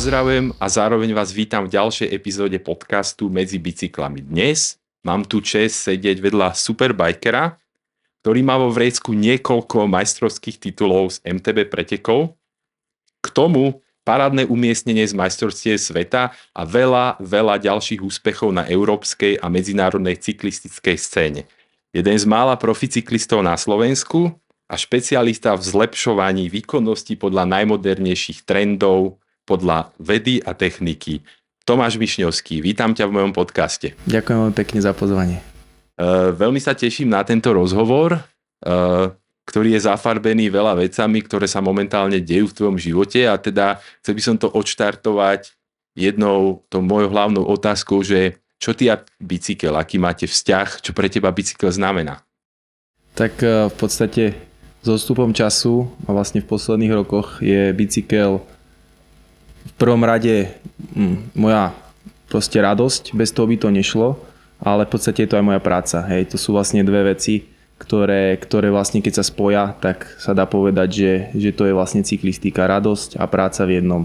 pozdravujem a zároveň vás vítam v ďalšej epizóde podcastu Medzi bicyklami. Dnes mám tu čest sedieť vedľa superbikera, ktorý má vo vrecku niekoľko majstrovských titulov z MTB pretekov. K tomu parádne umiestnenie z majstrovstie sveta a veľa, veľa ďalších úspechov na európskej a medzinárodnej cyklistickej scéne. Jeden z mála proficyklistov na Slovensku a špecialista v zlepšovaní výkonnosti podľa najmodernejších trendov, podľa vedy a techniky. Tomáš Višňovský, vítam ťa v mojom podcaste. Ďakujem veľmi pekne za pozvanie. Uh, veľmi sa teším na tento rozhovor, uh, ktorý je zafarbený veľa vecami, ktoré sa momentálne dejú v tvojom živote a teda chcel by som to odštartovať jednou tou mojou hlavnou otázkou, že čo ty a bicykel, aký máte vzťah, čo pre teba bicykel znamená? Tak uh, v podstate s odstupom času a vlastne v posledných rokoch je bicykel prvom rade hm, moja proste radosť, bez toho by to nešlo, ale v podstate je to aj moja práca. Hej, to sú vlastne dve veci, ktoré, ktoré vlastne keď sa spoja, tak sa dá povedať, že, že to je vlastne cyklistika, radosť a práca v jednom.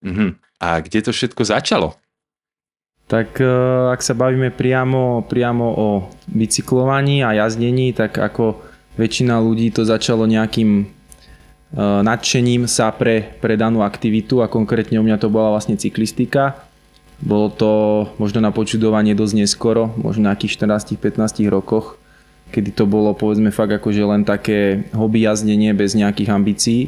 Uh-huh. A kde to všetko začalo? Tak e, ak sa bavíme priamo, priamo o bicyklovaní a jazdení, tak ako väčšina ľudí to začalo nejakým nadšením sa pre, pre danú aktivitu a konkrétne u mňa to bola vlastne cyklistika. Bolo to možno na počudovanie dosť neskoro, možno na nejakých 14-15 rokoch, kedy to bolo povedzme fakt akože len také hobby jazdenie bez nejakých ambícií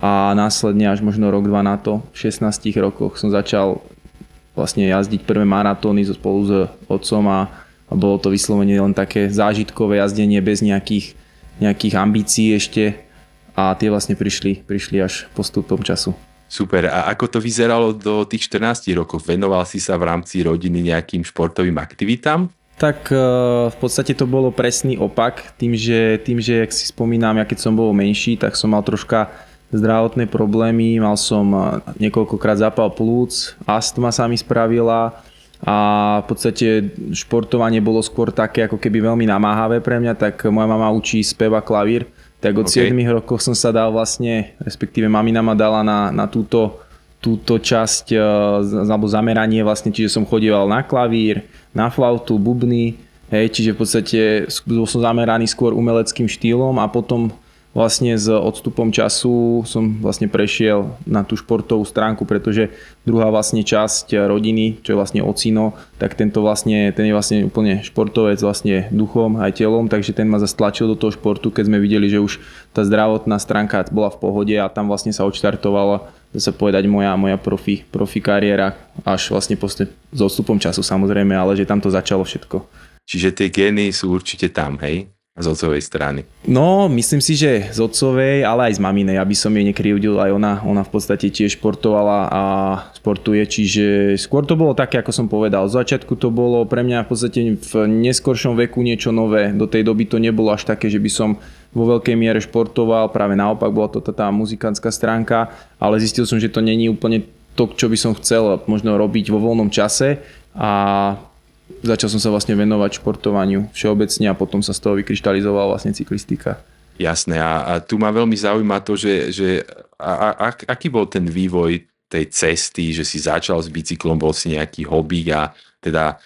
a následne až možno rok, dva na to, v 16 rokoch som začal vlastne jazdiť prvé maratóny spolu s otcom a, a bolo to vyslovene len také zážitkové jazdenie bez nejakých, nejakých ambícií ešte a tie vlastne prišli, prišli až postupom času. Super. A ako to vyzeralo do tých 14 rokov? Venoval si sa v rámci rodiny nejakým športovým aktivitám? Tak e, v podstate to bolo presný opak. Tým, že, tým, že ak si spomínam, ja keď som bol menší, tak som mal troška zdravotné problémy, mal som e, niekoľkokrát zápal plúc, astma sa mi spravila a v podstate športovanie bolo skôr také ako keby veľmi namáhavé pre mňa, tak moja mama učí spev a klavír, tak od okay. 7 rokov som sa dal vlastne, respektíve mamina ma dala na, na túto, túto časť e, alebo zameranie vlastne, čiže som chodieval na klavír, na flautu, bubny, hej, čiže v podstate som zameraný skôr umeleckým štýlom a potom vlastne s odstupom času som vlastne prešiel na tú športovú stránku, pretože druhá vlastne časť rodiny, čo je vlastne ocino, tak tento vlastne, ten je vlastne úplne športovec vlastne duchom aj telom, takže ten ma zastlačil do toho športu, keď sme videli, že už tá zdravotná stránka bola v pohode a tam vlastne sa odštartovala sa povedať moja, moja profi, profi kariéra až vlastne poste, s odstupom času samozrejme, ale že tam to začalo všetko. Čiže tie gény sú určite tam, hej? Z otcovej strany? No, myslím si, že z otcovej, ale aj z maminej, aby som jej nekryvdil, aj ona, ona v podstate tiež športovala a sportuje, čiže skôr to bolo také, ako som povedal. Z začiatku to bolo pre mňa v podstate v neskoršom veku niečo nové. Do tej doby to nebolo až také, že by som vo veľkej miere športoval, práve naopak bola to tá muzikantská stránka, ale zistil som, že to není úplne to, čo by som chcel možno robiť vo voľnom čase a začal som sa vlastne venovať športovaniu všeobecne a potom sa z toho vykryštalizovala vlastne cyklistika. Jasné a, a tu ma veľmi zaujíma to, že, že a, a, aký bol ten vývoj tej cesty, že si začal s bicyklom, bol si nejaký hobby a teda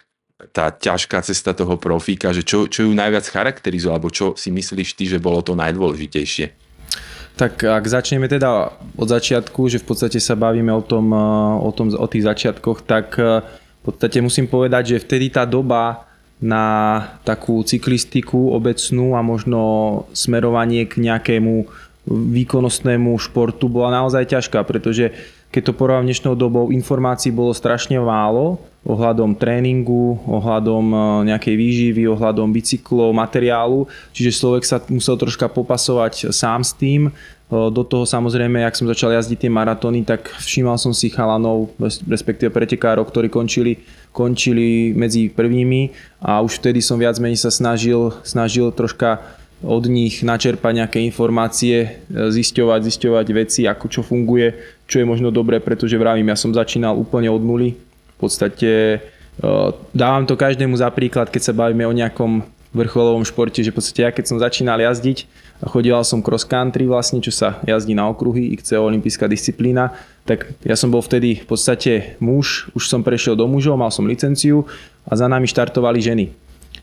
tá ťažká cesta toho profíka, že čo, čo ju najviac charakterizuje, alebo čo si myslíš ty, že bolo to najdôležitejšie? Tak ak začneme teda od začiatku, že v podstate sa bavíme o, tom, o, tom, o tých začiatkoch, tak v podstate musím povedať, že vtedy tá doba na takú cyklistiku obecnú a možno smerovanie k nejakému výkonnostnému športu bola naozaj ťažká, pretože keď to porovnám dnešnou dobou, informácií bolo strašne málo ohľadom tréningu, ohľadom e, nejakej výživy, ohľadom bicyklov, materiálu, čiže človek sa musel troška popasovať sám s tým. Do toho samozrejme, ak som začal jazdiť tie maratóny, tak všímal som si chalanov, respektíve pretekárov, ktorí končili, končili medzi prvými a už vtedy som viac menej sa snažil, snažil troška od nich načerpať nejaké informácie, e, zisťovať, zisťovať veci, ako čo funguje, čo je možno dobré, pretože vravím, ja som začínal úplne od nuly. V podstate e, dávam to každému za príklad, keď sa bavíme o nejakom vrcholovom športe, že v podstate ja keď som začínal jazdiť, chodila som cross country vlastne, čo sa jazdí na okruhy, ICO olympijská disciplína, tak ja som bol vtedy v podstate muž, už som prešiel do mužov, mal som licenciu a za nami štartovali ženy.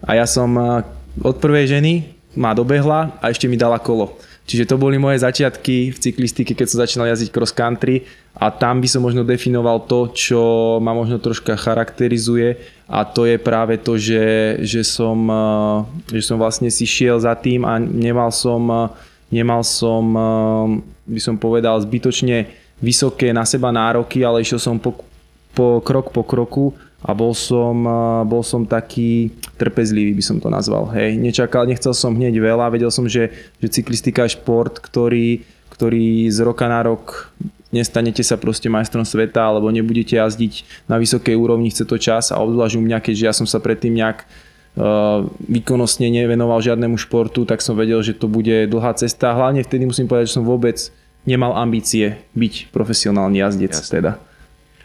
A ja som eh, od prvej ženy ma dobehla a ešte mi dala kolo. Čiže to boli moje začiatky v cyklistike, keď som začínal jazdiť cross country a tam by som možno definoval to, čo ma možno troška charakterizuje a to je práve to, že, že, som, eh, že som vlastne si šiel za tým a nemal som, eh, nemal som eh, by som povedal, zbytočne vysoké na seba nároky, ale išiel som po, po krok po kroku a bol som, bol som taký trpezlivý, by som to nazval. Hej. Nečakal, nechcel som hneď veľa, vedel som, že, že cyklistika je šport, ktorý, ktorý z roka na rok nestanete sa proste majstrom sveta alebo nebudete jazdiť na vysokej úrovni, chce to čas a obzvlášť u mňa, keďže ja som sa predtým nejak uh, výkonnostne nevenoval žiadnemu športu, tak som vedel, že to bude dlhá cesta. Hlavne vtedy musím povedať, že som vôbec nemal ambície byť profesionálny jazdec. Jasne. Teda.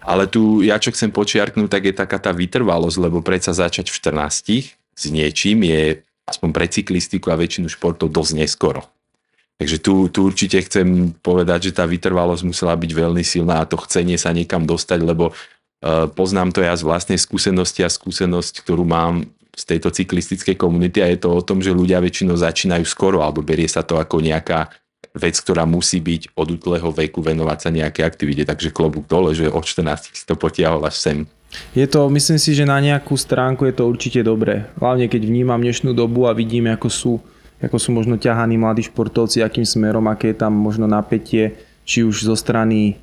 Ale tu ja čo chcem počiarknúť, tak je taká tá vytrvalosť, lebo predsa začať v 14 s niečím je aspoň pre cyklistiku a väčšinu športov dosť neskoro. Takže tu, tu určite chcem povedať, že tá vytrvalosť musela byť veľmi silná a to chcenie sa niekam dostať, lebo uh, poznám to ja z vlastnej skúsenosti a skúsenosť, ktorú mám z tejto cyklistickej komunity a je to o tom, že ľudia väčšinou začínajú skoro alebo berie sa to ako nejaká vec, ktorá musí byť od útleho veku venovať sa nejaké aktivite. Takže klobúk dole, že od 14 si to potiahol až sem. Je to, myslím si, že na nejakú stránku je to určite dobré. Hlavne keď vnímam dnešnú dobu a vidím, ako sú, ako sú možno ťahaní mladí športovci, akým smerom, aké je tam možno napätie, či už zo strany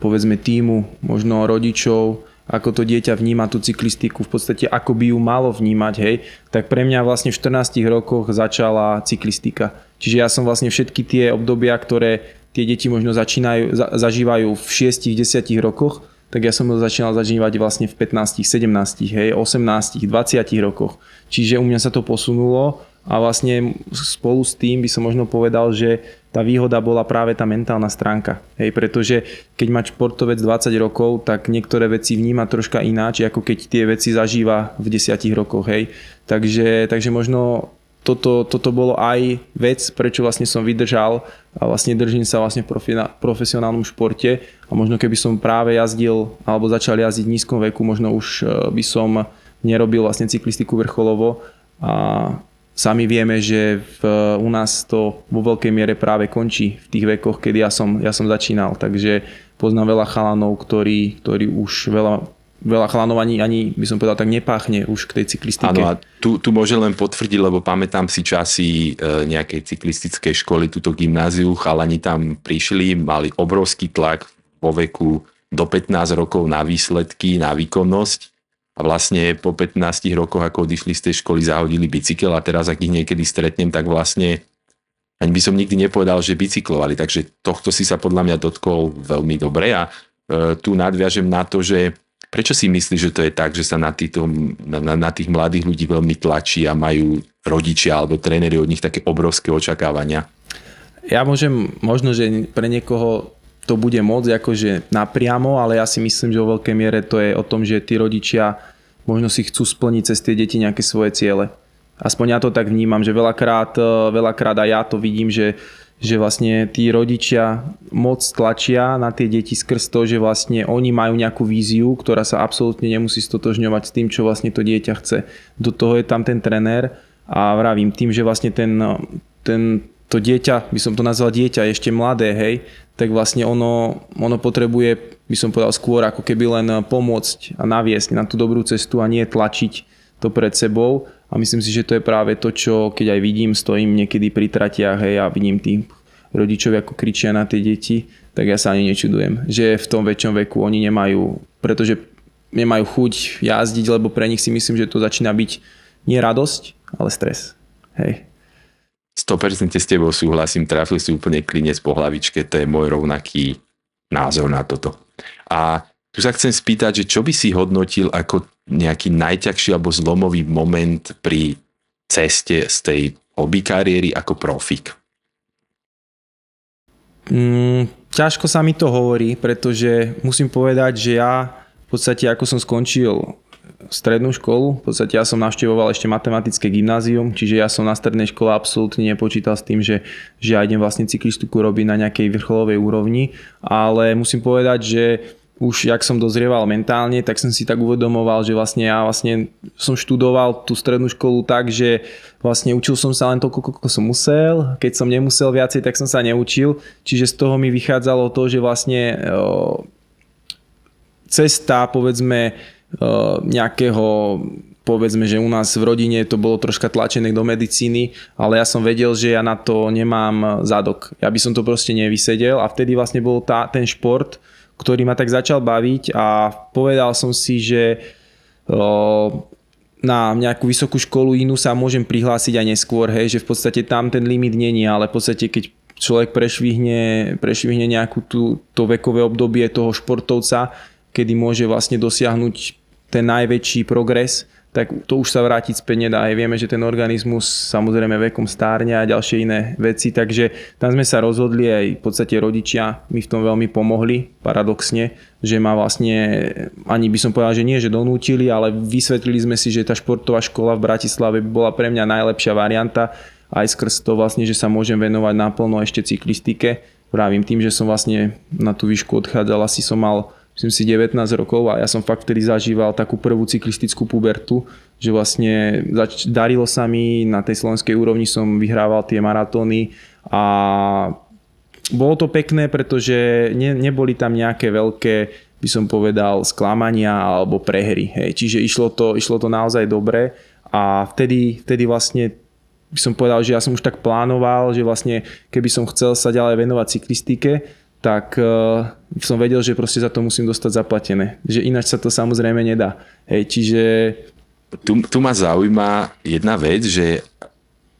povedzme týmu, možno rodičov, ako to dieťa vníma tú cyklistiku, v podstate ako by ju malo vnímať, hej, tak pre mňa vlastne v 14 rokoch začala cyklistika. Čiže ja som vlastne všetky tie obdobia, ktoré tie deti možno začínajú, za, zažívajú v 6-10 rokoch, tak ja som ho začínal zažívať vlastne v 15, 17, hej, 18, 20 rokoch. Čiže u mňa sa to posunulo a vlastne spolu s tým by som možno povedal, že tá výhoda bola práve tá mentálna stránka. Hej, pretože keď má športovec 20 rokov, tak niektoré veci vníma troška ináč, ako keď tie veci zažíva v 10 rokoch. Hej. Takže, takže možno toto, toto bolo aj vec, prečo vlastne som vydržal a vlastne držím sa vlastne v profesionálnom športe a možno keby som práve jazdil alebo začal jazdiť v nízkom veku, možno už e, by som nerobil vlastne cyklistiku vrcholovo a sami vieme, že v, u nás to vo veľkej miere práve končí v tých vekoch, kedy ja som, ja som začínal. Takže poznám veľa chalanov, ktorí, ktorí už veľa, veľa chalanov ani, by som povedal, tak nepáchne už k tej cyklistike. Áno, a tu, tu môžem len potvrdiť, lebo pamätám si časy e, nejakej cyklistickej školy, túto gymnáziu, chalani tam prišli, mali obrovský tlak vo veku do 15 rokov na výsledky, na výkonnosť a vlastne po 15 rokoch, ako odišli z tej školy, zahodili bicykel a teraz, ak ich niekedy stretnem, tak vlastne ani by som nikdy nepovedal, že bicyklovali. Takže tohto si sa podľa mňa dotkol veľmi dobre a e, tu nadviažem na to, že prečo si myslíš, že to je tak, že sa na, týto, na, na tých mladých ľudí veľmi tlačí a majú rodičia alebo tréneri od nich také obrovské očakávania? Ja môžem, možno, že pre niekoho to bude môcť akože napriamo, ale ja si myslím, že vo veľkej miere to je o tom, že tí rodičia možno si chcú splniť cez tie deti nejaké svoje ciele. Aspoň ja to tak vnímam, že veľakrát, e, veľakrát aj ja to vidím, že, že vlastne tí rodičia moc tlačia na tie deti skrz to, že vlastne oni majú nejakú víziu, ktorá sa absolútne nemusí stotožňovať s tým, čo vlastne to dieťa chce. Do toho je tam ten trenér a vravím tým, že vlastne ten, ten to dieťa, by som to nazval dieťa, ešte mladé, hej, tak vlastne ono, ono potrebuje, by som povedal skôr, ako keby len pomôcť a naviesť na tú dobrú cestu a nie tlačiť to pred sebou. A myslím si, že to je práve to, čo keď aj vidím, stojím niekedy pri tratiach hej, a vidím tých rodičov, ako kričia na tie deti, tak ja sa ani nečudujem, že v tom väčšom veku oni nemajú, pretože nemajú chuť jazdiť, lebo pre nich si myslím, že to začína byť nie radosť, ale stres. Hej. 100% s tebou súhlasím, trafil si úplne klinec po hlavičke, to je môj rovnaký názor na toto. A tu sa chcem spýtať, že čo by si hodnotil ako nejaký najťažší alebo zlomový moment pri ceste z tej hobby kariéry ako profik? Mm, ťažko sa mi to hovorí, pretože musím povedať, že ja v podstate ako som skončil strednú školu. V podstate ja som navštevoval ešte matematické gymnázium, čiže ja som na strednej škole absolútne nepočítal s tým, že, že ja idem vlastne cyklistiku robiť na nejakej vrcholovej úrovni, ale musím povedať, že už jak som dozrieval mentálne, tak som si tak uvedomoval, že vlastne ja vlastne som študoval tú strednú školu tak, že vlastne učil som sa len toľko, koľko som musel. Keď som nemusel viacej, tak som sa neučil. Čiže z toho mi vychádzalo to, že vlastne cesta, povedzme, nejakého povedzme, že u nás v rodine to bolo troška tlačené do medicíny, ale ja som vedel, že ja na to nemám zadok. Ja by som to proste nevysedel a vtedy vlastne bol tá, ten šport, ktorý ma tak začal baviť a povedal som si, že na nejakú vysokú školu inú sa môžem prihlásiť aj neskôr, hej, že v podstate tam ten limit není, ale v podstate keď človek prešvihne, prešvihne nejakú tú, to vekové obdobie toho športovca, kedy môže vlastne dosiahnuť ten najväčší progres, tak to už sa vrátiť späť nedá. Aj vieme, že ten organizmus samozrejme vekom stárne a ďalšie iné veci, takže tam sme sa rozhodli aj v podstate rodičia mi v tom veľmi pomohli, paradoxne, že ma vlastne, ani by som povedal, že nie, že donútili, ale vysvetlili sme si, že tá športová škola v Bratislave bola pre mňa najlepšia varianta, aj skrz to vlastne, že sa môžem venovať naplno ešte cyklistike. Právim tým, že som vlastne na tú výšku odchádzal, asi som mal myslím si 19 rokov a ja som fakt vtedy zažíval takú prvú cyklistickú pubertu, že vlastne zač- darilo sa mi, na tej slovenskej úrovni som vyhrával tie maratóny a bolo to pekné, pretože ne, neboli tam nejaké veľké, by som povedal, sklamania alebo prehry. Hej. Čiže išlo to, išlo to naozaj dobre a vtedy, vtedy vlastne by som povedal, že ja som už tak plánoval, že vlastne keby som chcel sa ďalej venovať cyklistike, tak uh, som vedel, že proste za to musím dostať zaplatené. Že ináč sa to samozrejme nedá. Hej, čiže... Tu, tu ma zaujíma jedna vec, že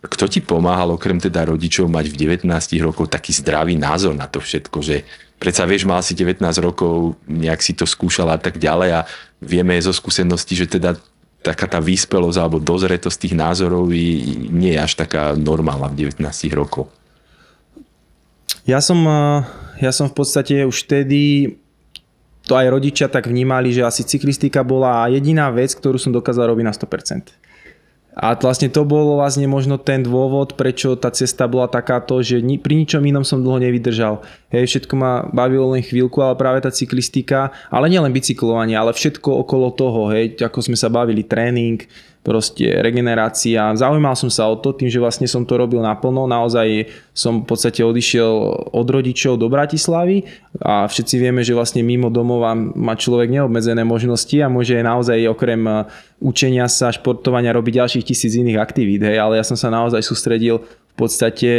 kto ti pomáhal okrem teda rodičov mať v 19 rokov taký zdravý názor na to všetko, že predsa vieš, mal si 19 rokov, nejak si to skúšal a tak ďalej a vieme zo skúsenosti, že teda taká tá výspelosť alebo dozretosť tých názorov nie je až taká normálna v 19 rokov. Ja som, eh, ja som v podstate už vtedy to aj rodičia tak vnímali, že asi cyklistika bola jediná vec, ktorú som dokázal robiť na 100%. A vlastne to bol vlastne možno ten dôvod, prečo tá cesta bola takáto, že ni, pri ničom inom som dlho nevydržal. Hej, všetko ma bavilo len chvíľku, ale práve tá cyklistika, ale nielen bicyklovanie, ale všetko okolo toho, hej, ako sme sa bavili, tréning, proste regenerácia. Zaujímal som sa o to tým, že vlastne som to robil naplno. Naozaj som v podstate odišiel od rodičov do Bratislavy a všetci vieme, že vlastne mimo domova má človek neobmedzené možnosti a môže naozaj okrem e, učenia sa, športovania robiť ďalších tisíc iných aktivít. Hej. Ale ja som sa naozaj sústredil v podstate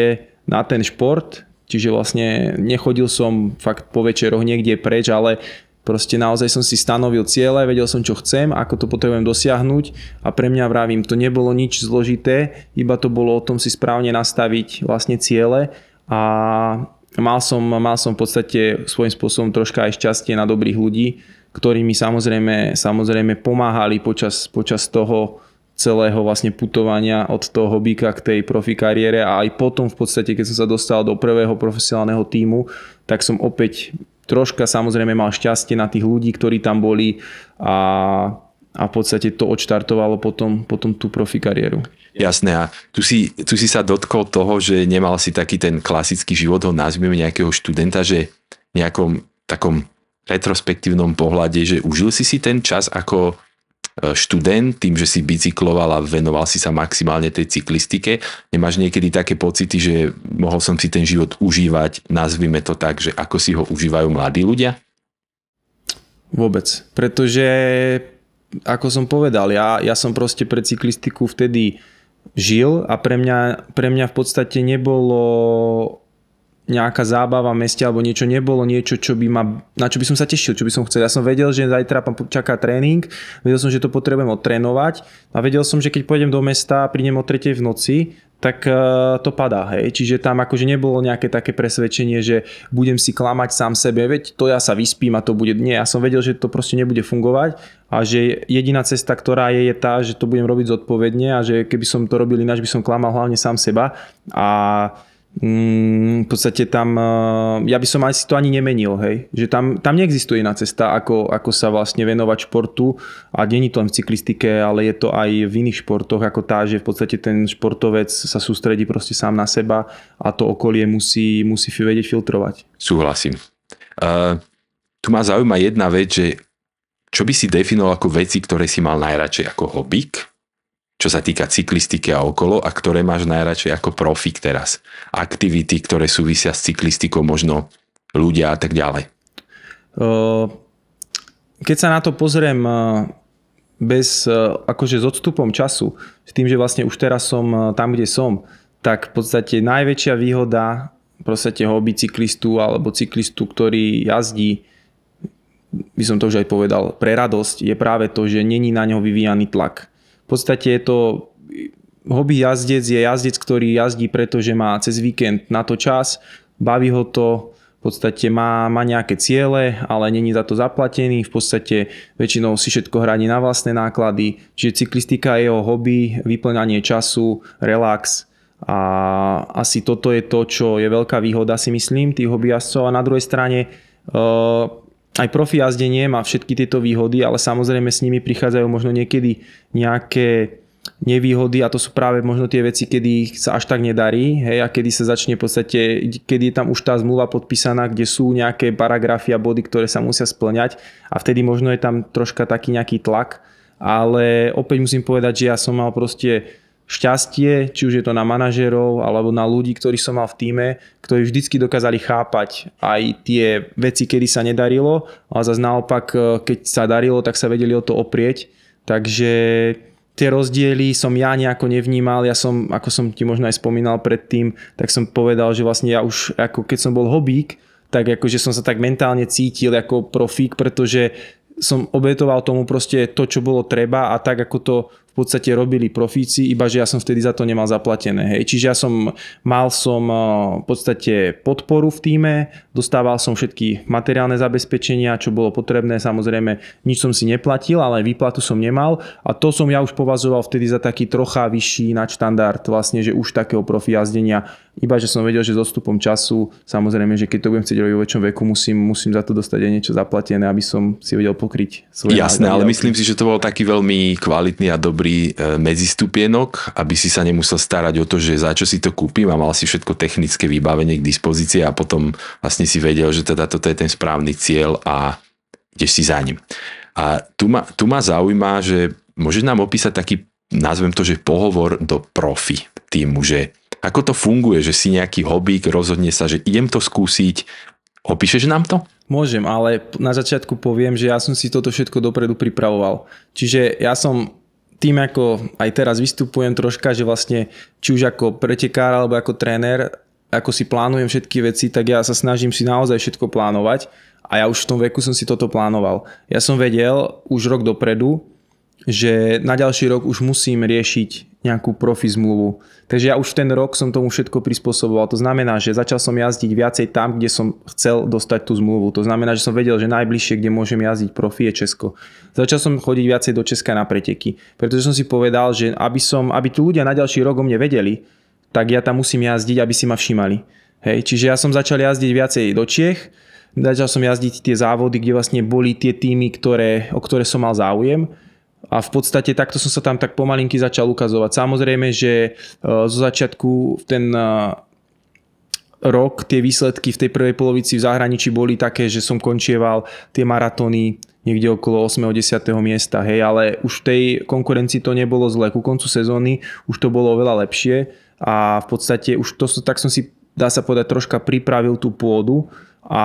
na ten šport, Čiže vlastne nechodil som fakt po večeroch niekde preč, ale Proste naozaj som si stanovil ciele, vedel som čo chcem, ako to potrebujem dosiahnuť a pre mňa vravím, to nebolo nič zložité, iba to bolo o tom si správne nastaviť vlastne ciele a mal som, mal som v podstate svojím spôsobom troška aj šťastie na dobrých ľudí, ktorí mi samozrejme, samozrejme pomáhali počas, počas toho celého vlastne putovania od toho hobbyka k tej profi kariére a aj potom v podstate, keď som sa dostal do prvého profesionálneho týmu, tak som opäť troška samozrejme mal šťastie na tých ľudí, ktorí tam boli a, a v podstate to odštartovalo potom, potom tú profi kariéru. Jasné a tu si, tu si sa dotkol toho, že nemal si taký ten klasický život, ho nazvime nejakého študenta, že nejakom takom retrospektívnom pohľade, že užil si si ten čas ako študent, tým, že si bicykloval a venoval si sa maximálne tej cyklistike. Nemáš niekedy také pocity, že mohol som si ten život užívať, nazvime to tak, že ako si ho užívajú mladí ľudia? Vôbec. Pretože, ako som povedal, ja, ja som proste pre cyklistiku vtedy žil a pre mňa, pre mňa v podstate nebolo nejaká zábava v meste alebo niečo nebolo niečo, čo by ma, na čo by som sa tešil, čo by som chcel. Ja som vedel, že zajtra ma čaká tréning, vedel som, že to potrebujem odtrénovať a vedel som, že keď pôjdem do mesta a prídem o 3 v noci, tak uh, to padá, hej. Čiže tam akože nebolo nejaké také presvedčenie, že budem si klamať sám sebe, veď to ja sa vyspím a to bude, nie, ja som vedel, že to proste nebude fungovať a že jediná cesta, ktorá je, je tá, že to budem robiť zodpovedne a že keby som to robil ináč, by som klamal hlavne sám seba a v podstate tam, eh, ja by som asi to ani nemenil, hej. Že tam, tam neexistuje iná cesta, ako, ako sa vlastne venovať športu a není to len v cyklistike, ale je to aj v iných športoch, ako tá, že v podstate ten športovec sa sústredí proste sám na seba a to okolie musí, musí vedieť filtrovať. Súhlasím. Uh, tu ma zaujíma jedna vec, že čo by si definoval ako veci, ktoré si mal najradšej ako hobík čo sa týka cyklistiky a okolo a ktoré máš najradšej ako profik teraz? Aktivity, ktoré súvisia s cyklistikou, možno ľudia a tak ďalej. Keď sa na to pozriem bez, akože s odstupom času, s tým, že vlastne už teraz som tam, kde som, tak v podstate najväčšia výhoda podstate hobby cyklistu alebo cyklistu, ktorý jazdí, by som to už aj povedal, pre radosť je práve to, že není na ňo vyvíjaný tlak v podstate je to hobby jazdec je jazdec, ktorý jazdí, pretože má cez víkend na to čas, baví ho to, v podstate má, má nejaké ciele, ale není za to zaplatený, v podstate väčšinou si všetko hradí na vlastné náklady, čiže cyklistika je jeho hobby, vyplňanie času, relax. A asi toto je to, čo je veľká výhoda si myslím tých hobbyjazdcov. A na druhej strane uh, aj profi jazdenie má všetky tieto výhody, ale samozrejme s nimi prichádzajú možno niekedy nejaké nevýhody a to sú práve možno tie veci, kedy sa až tak nedarí hej, a kedy sa začne v podstate, kedy je tam už tá zmluva podpísaná, kde sú nejaké paragrafy a body, ktoré sa musia splňať a vtedy možno je tam troška taký nejaký tlak, ale opäť musím povedať, že ja som mal proste šťastie, či už je to na manažerov alebo na ľudí, ktorí som mal v týme, ktorí vždycky dokázali chápať aj tie veci, kedy sa nedarilo, ale zase naopak, e, keď sa darilo, tak sa vedeli o to oprieť. Takže tie rozdiely som ja nejako nevnímal, ja som, ako som ti možno aj spomínal predtým, tak som povedal, že vlastne ja už, ako keď som bol hobík, tak akože som sa tak mentálne cítil ako profík, pretože som obetoval tomu proste to, čo bolo treba a tak ako to v podstate robili profíci, iba že ja som vtedy za to nemal zaplatené. Hej. Čiže ja som mal som eh, v podstate podporu v týme, dostával som všetky materiálne zabezpečenia, čo bolo potrebné, samozrejme nič som si neplatil, ale výplatu som nemal a to som ja už považoval vtedy za taký trocha vyšší nadštandard vlastne, že už takého profi jazdenia iba že som vedel, že s odstupom času, samozrejme, že keď to budem chcieť robiť vo väčšom veku, musím, musím za to dostať aj niečo zaplatené, aby som si vedel pokryť svoje Jasné, ale myslím si, že to bol taký veľmi kvalitný a dobrý e, medzistupienok, aby si sa nemusel starať o to, že za čo si to kúpim a mal si všetko technické vybavenie k dispozícii a potom vlastne si vedel, že teda toto je ten správny cieľ a ideš si za ním. A tu ma, tu ma zaujíma, že môžeš nám opísať taký, nazvem to, že pohovor do profi týmu, že ako to funguje, že si nejaký hobík, rozhodne sa, že idem to skúsiť, opíšeš nám to? Môžem, ale na začiatku poviem, že ja som si toto všetko dopredu pripravoval. Čiže ja som tým, ako aj teraz vystupujem troška, že vlastne či už ako pretekár alebo ako tréner, ako si plánujem všetky veci, tak ja sa snažím si naozaj všetko plánovať a ja už v tom veku som si toto plánoval. Ja som vedel už rok dopredu, že na ďalší rok už musím riešiť nejakú profi zmluvu. Takže ja už ten rok som tomu všetko prispôsoboval. To znamená, že začal som jazdiť viacej tam, kde som chcel dostať tú zmluvu. To znamená, že som vedel, že najbližšie, kde môžem jazdiť profi je Česko. Začal som chodiť viacej do Česka na preteky, pretože som si povedal, že aby, som, aby tu ľudia na ďalší rok o mne vedeli, tak ja tam musím jazdiť, aby si ma všímali. Hej, čiže ja som začal jazdiť viacej do Čiech, začal som jazdiť tie závody, kde vlastne boli tie týmy, ktoré, o ktoré som mal záujem a v podstate takto som sa tam tak pomalinky začal ukazovať. Samozrejme, že e, zo začiatku ten e, rok tie výsledky v tej prvej polovici v zahraničí boli také, že som končieval tie maratóny niekde okolo 8. 10. miesta, hej, ale už v tej konkurencii to nebolo zle. Ku koncu sezóny už to bolo oveľa lepšie a v podstate už to, tak som si, dá sa povedať, troška pripravil tú pôdu a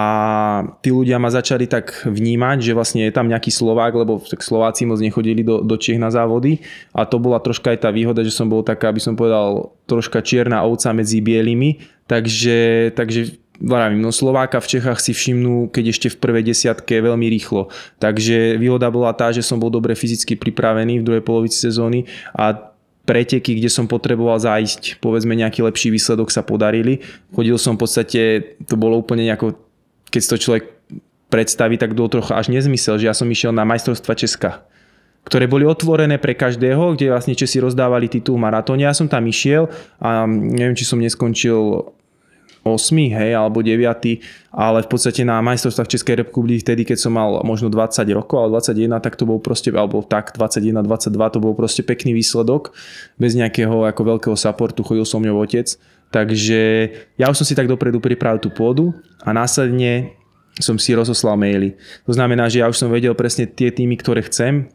tí ľudia ma začali tak vnímať, že vlastne je tam nejaký Slovák, lebo tak Slováci moc nechodili do, do Čiech na závody a to bola troška aj tá výhoda, že som bol taká, aby som povedal, troška čierna ovca medzi bielými, takže, takže Varavím, no Slováka v Čechách si všimnú, keď ešte v prvej desiatke veľmi rýchlo. Takže výhoda bola tá, že som bol dobre fyzicky pripravený v druhej polovici sezóny a preteky, kde som potreboval zájsť, povedzme nejaký lepší výsledok sa podarili. Chodil som v podstate, to bolo úplne nejako, keď to človek predstaví, tak bol trochu až nezmysel, že ja som išiel na majstrovstva Česka ktoré boli otvorené pre každého, kde vlastne Česi rozdávali titul v maratóne. Ja som tam išiel a neviem, či som neskončil 8, hej, alebo 9, ale v podstate na majstrovstvách Českej republiky vtedy, keď som mal možno 20 rokov, alebo 21, tak to bol proste, alebo tak 21, 22, to bol proste pekný výsledok, bez nejakého ako veľkého supportu, chodil som mňou otec, takže ja už som si tak dopredu pripravil tú pôdu a následne som si rozoslal maily. To znamená, že ja už som vedel presne tie týmy, ktoré chcem,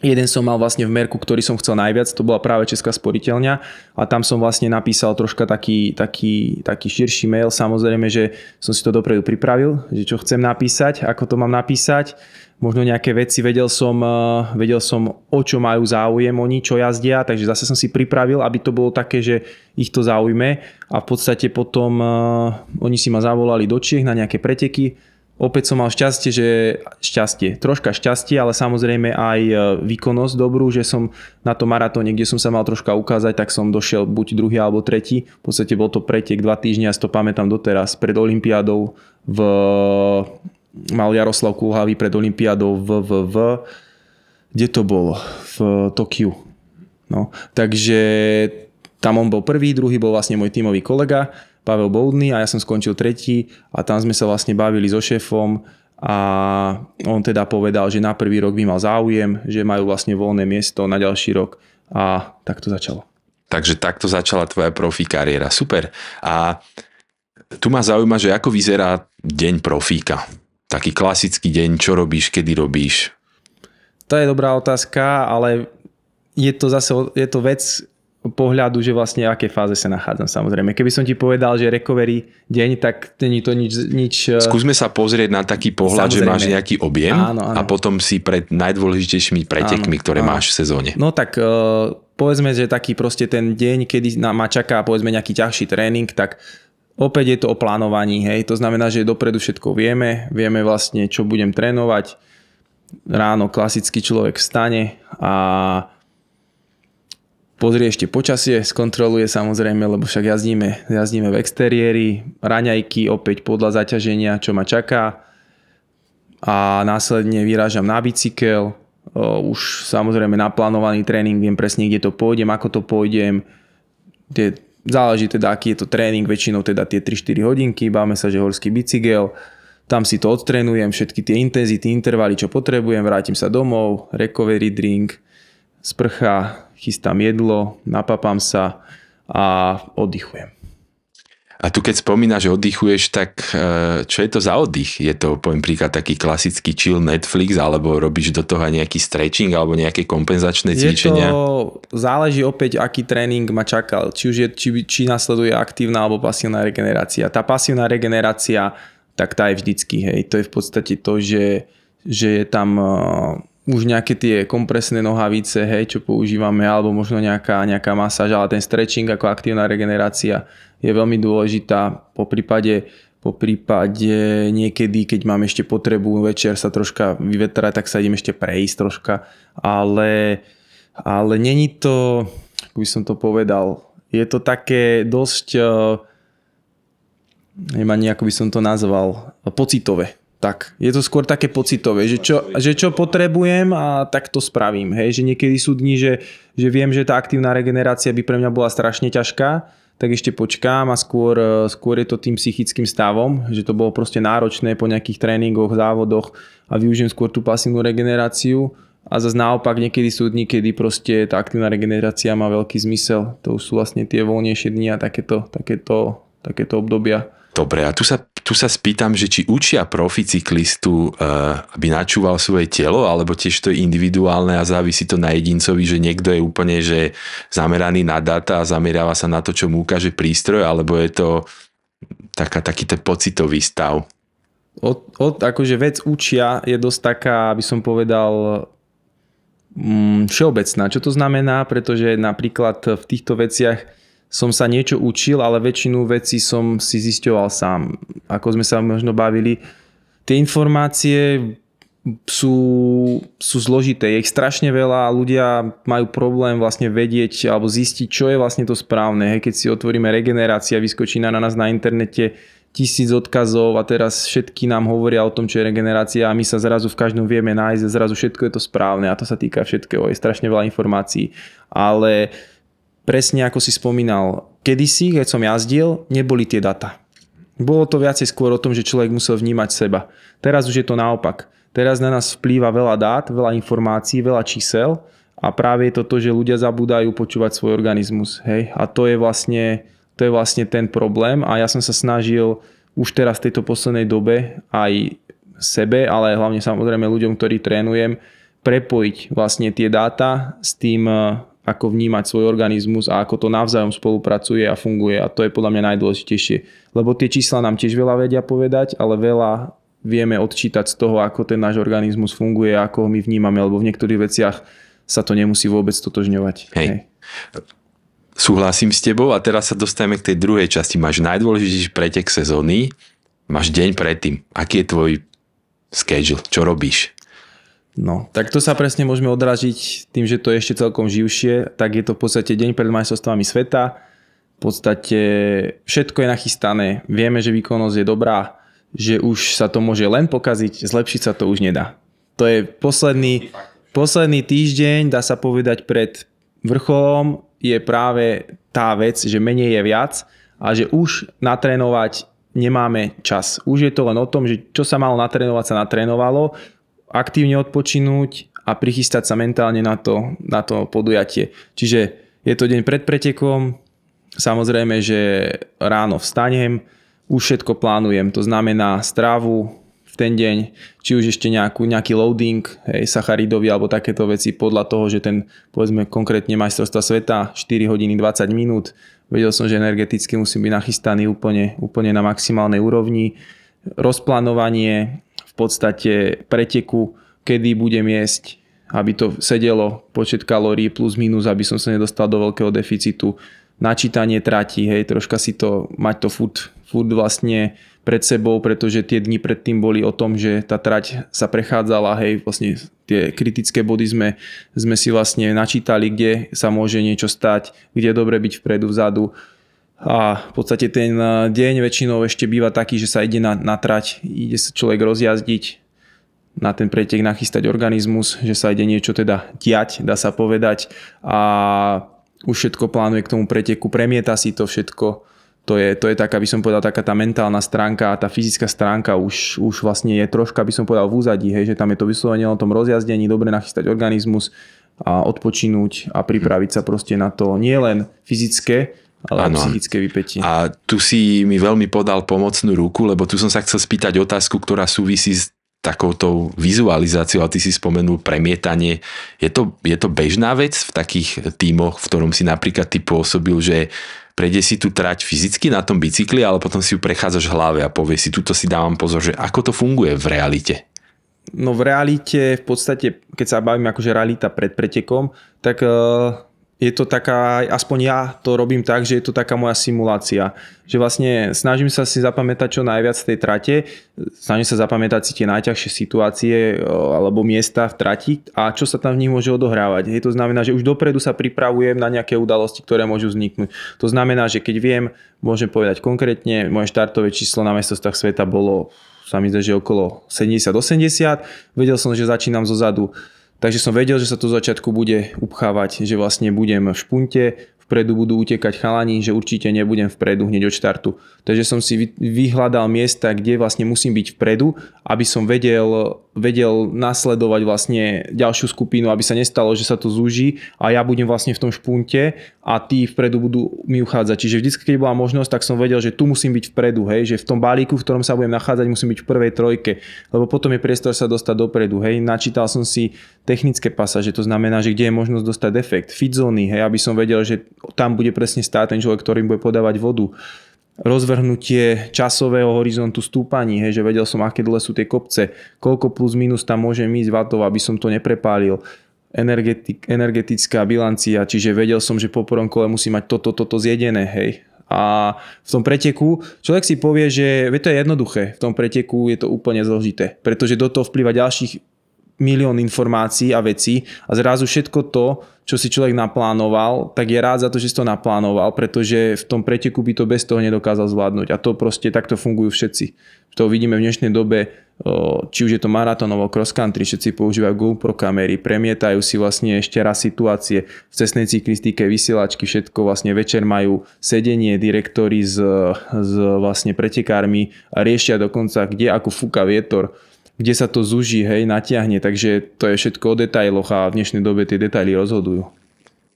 Jeden som mal vlastne v merku, ktorý som chcel najviac, to bola práve Česká sporiteľňa a tam som vlastne napísal troška taký, taký, taký širší mail, samozrejme, že som si to dopredu pripravil, že čo chcem napísať, ako to mám napísať, možno nejaké veci, vedel som, eh, vedel som o čo majú záujem oni, čo jazdia, takže zase som si pripravil, aby to bolo také, že ich to zaujme. A v podstate potom uh, oni si ma zavolali do Čiech na nejaké preteky, Opäť som mal šťastie, že šťastie, troška šťastie, ale samozrejme aj e, výkonnosť dobrú, že som na tom maratóne, kde som sa mal troška ukázať, tak som došiel buď druhý alebo tretí. V podstate bol to pretek dva týždňa, ja si to pamätám doteraz, pred Olympiádou v mal Jaroslav Kulhavý pred Olympiádou v, v, v kde to bolo? V Tokiu. No, takže tam on bol prvý, druhý bol vlastne môj tímový kolega Pavel Boudný a ja som skončil tretí a tam sme sa vlastne bavili so šéfom a on teda povedal, že na prvý rok by mal záujem, že majú vlastne voľné miesto na ďalší rok a tak to začalo. Takže takto začala tvoja profi kariéra. Super. A tu ma zaujíma, že ako vyzerá deň profíka. Taký klasický deň, čo robíš, kedy robíš? To je dobrá otázka, ale je to zase je to vec, pohľadu, že vlastne akej fáze sa nachádzam samozrejme. Keby som ti povedal, že recovery deň, tak není to nič... nič eh, Skúsme sa pozrieť na taký pohľad, samozrejme. že máš nejaký objem áno, áno. a potom si pred najdôležitejšími pretekmi, áno, ktoré áno. máš v sezóne. No tak uh, povedzme, že taký proste ten deň, kedy ma čaká povedzme nejaký ťažší tréning, tak opäť je to o plánovaní, hej. To znamená, že dopredu všetko vieme, vieme vlastne, čo budem trénovať. Ráno klasický človek vstane a pozrie ešte počasie, skontroluje samozrejme, lebo však jazdíme, jazdíme v exteriéri, raňajky opäť podľa zaťaženia, čo ma čaká. A následne vyrážam na bicykel, už samozrejme naplánovaný tréning, viem presne, kde to pôjdem, ako to pôjdem, tie, záleží teda, aký je to tréning, väčšinou teda tie 3-4 hodinky, báme sa, že horský bicykel, tam si to odtrénujem, všetky tie intenzity, intervaly, čo potrebujem, vrátim sa domov, recovery drink, sprcha, chystám jedlo, napapám sa a oddychujem. A tu keď spomínaš, že oddychuješ, tak e, čo je to za oddych? Je to, poviem príklad, taký klasický chill Netflix, alebo robíš do toho nejaký stretching, alebo nejaké kompenzačné cvičenia? Je to, záleží opäť, aký tréning ma čakal. Či už je, či, či nasleduje aktívna alebo pasívna regenerácia. Tá pasívna regenerácia, tak tá je vždycky, hej. To je v podstate to, že, že je tam už nejaké tie kompresné nohavice, hej, čo používame, alebo možno nejaká, nejaká masáž, ale ten stretching ako aktívna regenerácia je veľmi dôležitá. Po prípade, po prípade niekedy, keď mám ešte potrebu večer sa troška vyvetrať, tak sa idem ešte prejsť troška, ale, ale není to, ako by som to povedal, je to také dosť, eh, neviem ani ako by som to nazval, pocitové tak, je to skôr také pocitové, že čo, že čo potrebujem a tak to spravím. Hej? Že niekedy sú dni, že, že viem, že tá aktívna regenerácia by pre mňa bola strašne ťažká, tak ešte počkám a skôr, skôr je to tým psychickým stavom, že to bolo proste náročné po nejakých tréningoch, závodoch a využijem skôr tú pasívnu regeneráciu a zase naopak niekedy sú dni, kedy proste tá aktívna regenerácia má veľký zmysel. To sú vlastne tie voľnejšie dni a takéto, takéto, takéto obdobia. Dobre, a tu sa, tu sa spýtam, že či učia profi cyklistu, uh, aby načúval svoje telo, alebo tiež to je individuálne a závisí to na jedincovi, že niekto je úplne že zameraný na data a zameráva sa na to, čo mu ukáže prístroj, alebo je to taká, taký ten pocitový stav. Od, od, akože vec učia je dosť taká, aby som povedal, mm, všeobecná. Čo to znamená? Pretože napríklad v týchto veciach som sa niečo učil, ale väčšinu vecí som si zisťoval sám. Ako sme sa možno bavili, tie informácie sú, sú zložité. Je ich strašne veľa a ľudia majú problém vlastne vedieť alebo zistiť, čo je vlastne to správne. Hej, keď si otvoríme regenerácia, vyskočí na nás na internete tisíc odkazov a teraz všetky nám hovoria o tom, čo je regenerácia a my sa zrazu v každom vieme nájsť a zrazu všetko je to správne a to sa týka všetkého. Je strašne veľa informácií. Ale presne ako si spomínal, kedysi, keď som jazdil, neboli tie data. Bolo to viacej skôr o tom, že človek musel vnímať seba. Teraz už je to naopak. Teraz na nás vplýva veľa dát, veľa informácií, veľa čísel a práve je to to, že ľudia zabúdajú počúvať svoj organizmus. Hej? A to je, vlastne, to je vlastne ten problém a ja som sa snažil už teraz v tejto poslednej dobe aj sebe, ale hlavne samozrejme ľuďom, ktorí trénujem, prepojiť vlastne tie dáta s tým, ako vnímať svoj organizmus a ako to navzájom spolupracuje a funguje a to je podľa mňa najdôležitejšie. Lebo tie čísla nám tiež veľa vedia povedať, ale veľa vieme odčítať z toho, ako ten náš organizmus funguje, ako ho my vnímame, lebo v niektorých veciach sa to nemusí vôbec totožňovať. Hej. Hej. Súhlasím s tebou a teraz sa dostajeme k tej druhej časti. Máš najdôležitejší pretek sezóny, máš deň predtým. Aký je tvoj schedule? Čo robíš? No, tak to sa presne môžeme odražiť tým, že to je ešte celkom živšie, tak je to v podstate deň pred majstrovstvami sveta. V podstate všetko je nachystané, vieme, že výkonnosť je dobrá, že už sa to môže len pokaziť, zlepšiť sa to už nedá. To je posledný, posledný týždeň, dá sa povedať pred vrcholom, je práve tá vec, že menej je viac a že už natrénovať nemáme čas. Už je to len o tom, že čo sa malo natrénovať, sa natrénovalo aktívne odpočinúť a prichystať sa mentálne na to, na to podujatie. Čiže je to deň pred pretekom, samozrejme, že ráno vstanem, už všetko plánujem, to znamená strávu v ten deň, či už ešte nejakú, nejaký loading, hej, sacharidový alebo takéto veci podľa toho, že ten, povedzme konkrétne majstrovstva sveta, 4 hodiny 20 minút, vedel som, že energeticky musím byť nachystaný úplne, úplne na maximálnej úrovni. Rozplánovanie, podstate preteku, kedy budem jesť, aby to sedelo, počet kalórií plus minus, aby som sa nedostal do veľkého deficitu. Načítanie trati, hej, troška si to, mať to furt, furt vlastne pred sebou, pretože tie dni predtým boli o tom, že tá trať sa prechádzala, hej, vlastne tie kritické body sme, sme si vlastne načítali, kde sa môže niečo stať, kde je dobre byť vpredu, vzadu a v podstate ten eh, deň väčšinou ešte býva taký, že sa ide na, na trať, ide sa človek rozjazdiť, na ten pretek nachystať organizmus, že sa ide niečo teda diať, dá sa povedať. A už všetko plánuje k tomu preteku, premieta si to všetko, to je, to je taká, by som povedal, taká tá mentálna stránka a tá fyzická stránka už, už vlastne je troška, by som povedal, v úzadí, hej, že tam je to vyslovene o tom rozjazdení, dobre nachystať organizmus a odpočinúť a pripraviť sa proste na to nie len fyzické, ale ano. psychické vypetie. A tu si mi veľmi podal pomocnú ruku, lebo tu som sa chcel spýtať otázku, ktorá súvisí s takouto vizualizáciou, a ty si spomenul premietanie. Je to, je to bežná vec v takých tímoch, v ktorom si napríklad ty pôsobil, že prejde si tu trať fyzicky na tom bicykli, ale potom si ju prechádzaš v hlave a povie si, tuto si dávam pozor, že ako to funguje v realite. No v realite, v podstate, keď sa bavím akože realita pred pretekom, tak uh je to taká, aspoň ja to robím tak, že je to taká moja simulácia. Že vlastne snažím sa si zapamätať čo najviac z tej trate, snažím sa zapamätať si tie najťažšie situácie alebo miesta v trati a čo sa tam v nich môže odohrávať. Je to znamená, že už dopredu sa pripravujem na nejaké udalosti, ktoré môžu vzniknúť. To znamená, že keď viem, môžem povedať konkrétne, moje štartové číslo na mestostách sveta bolo sa mi zdá, že okolo 70-80. Vedel som, že začínam zo zadu Takže som vedel, že sa to začiatku bude upchávať, že vlastne budem v špunte, vpredu budú utekať chalani, že určite nebudem vpredu hneď od štartu. Takže som si vyhľadal miesta, kde vlastne musím byť vpredu, aby som vedel, vedel nasledovať vlastne ďalšiu skupinu, aby sa nestalo, že sa to zúži a ja budem vlastne v tom špunte a tí vpredu budú mi uchádzať. Čiže vždy, keď bola možnosť, tak som vedel, že tu musím byť vpredu, hej, že v tom balíku, v ktorom sa budem nachádzať, musím byť v prvej trojke, lebo potom je priestor sa dostať dopredu, hej. Načítal som si technické pasaže, to znamená, že kde je možnosť dostať defekt, fit zóny, hej, aby som vedel, že tam bude presne stáť ten človek, ktorým bude podávať vodu. Rozvrhnutie časového horizontu stúpaní, hej, že vedel som, aké dlhé sú tie kopce, koľko plus minus tam môže ísť vatov, aby som to neprepálil. Energetik, energetická bilancia, čiže vedel som, že po prvom kole musí mať toto, toto zjedené, hej. A v tom preteku človek si povie, že to je jednoduché, v tom preteku je to úplne zložité, pretože do toho vplyva ďalších milión informácií a vecí a zrazu všetko to, čo si človek naplánoval, tak je rád za to, že si to naplánoval, pretože v tom preteku by to bez toho nedokázal zvládnuť. A to proste takto fungujú všetci. To vidíme v dnešnej dobe či už je to maratonovo, cross country, všetci používajú GoPro kamery, premietajú si vlastne ešte raz situácie v cestnej cyklistike, vysielačky, všetko vlastne večer majú sedenie direktory s, s vlastne pretekármi a riešia dokonca, kde ako fúka vietor, kde sa to zuží, hej, natiahne, takže to je všetko o detailoch a v dnešnej dobe tie detaily rozhodujú.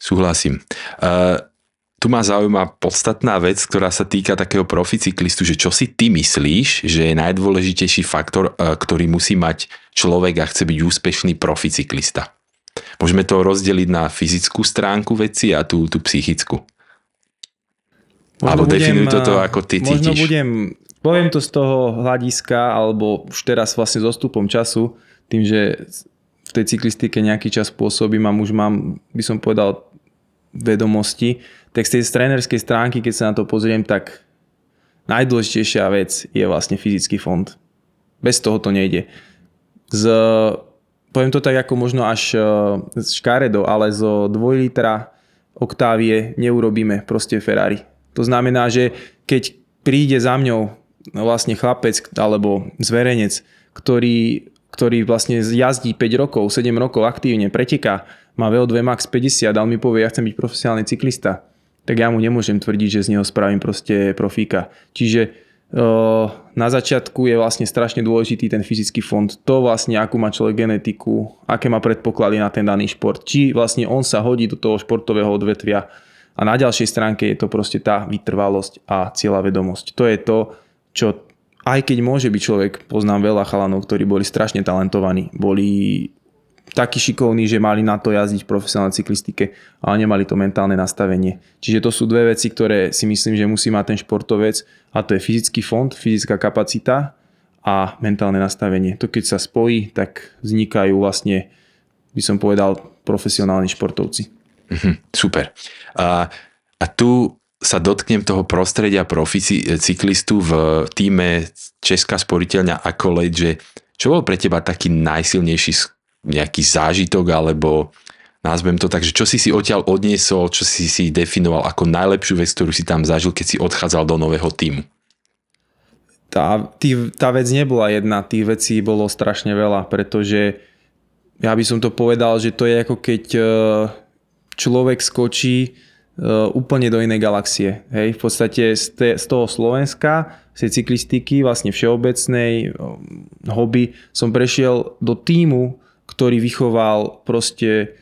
Súhlasím. Uh, tu ma zaujíma podstatná vec, ktorá sa týka takého proficyklistu, že čo si ty myslíš, že je najdôležitejší faktor, uh, ktorý musí mať človek a chce byť úspešný proficyklista? Môžeme to rozdeliť na fyzickú stránku veci a tú, tú psychickú. Možno Alebo budem, definuj toto, ako ty možno cítiš. budem Poviem to z toho hľadiska, alebo už teraz vlastne s ostupom času, tým, že v tej cyklistike nejaký čas pôsobím a už mám, by som povedal, vedomosti, tak z tej trénerskej stránky, keď sa na to pozriem, tak najdôležitejšia vec je vlastne fyzický fond. Bez toho to nejde. Z, poviem to tak ako možno až e, z škaredo, ale zo 2 litra Octavie neurobíme proste Ferrari. To znamená, že keď príde za mňou vlastne chlapec alebo zverejnec, ktorý, ktorý vlastne jazdí 5 rokov, 7 rokov aktívne, preteká, má VO2 max 50 a on mi povie, ja chcem byť profesionálny cyklista, tak ja mu nemôžem tvrdiť, že z neho spravím proste profíka. Čiže na začiatku je vlastne strašne dôležitý ten fyzický fond. To vlastne, akú má človek genetiku, aké má predpoklady na ten daný šport. Či vlastne on sa hodí do toho športového odvetvia. A na ďalšej stránke je to proste tá vytrvalosť a cieľa vedomosť. To je to, čo aj keď môže byť človek, poznám veľa chalanov, ktorí boli strašne talentovaní, boli takí šikovní, že mali na to jazdiť v profesionálnej cyklistike, ale nemali to mentálne nastavenie. Čiže to sú dve veci, ktoré si myslím, že musí mať ten športovec a to je fyzický fond, fyzická kapacita a mentálne nastavenie. To keď sa spojí, tak vznikajú vlastne, by som povedal, profesionálni športovci. Mhm, super. A, a tu sa dotknem toho prostredia profi cyklistu v týme Česká sporiteľňa ako že čo bol pre teba taký najsilnejší nejaký zážitok alebo nazvem to tak, že čo si si odtiaľ odniesol, čo si si definoval ako najlepšiu vec, ktorú si tam zažil, keď si odchádzal do nového týmu? Tá, tý, tá vec nebola jedna, tých vecí bolo strašne veľa, pretože ja by som to povedal, že to je ako keď e, človek skočí úplne do inej galaxie. Hej, v podstate z, te, z toho Slovenska, z tej cyklistiky, vlastne všeobecnej, eh, hobby, som prešiel do týmu, ktorý vychoval proste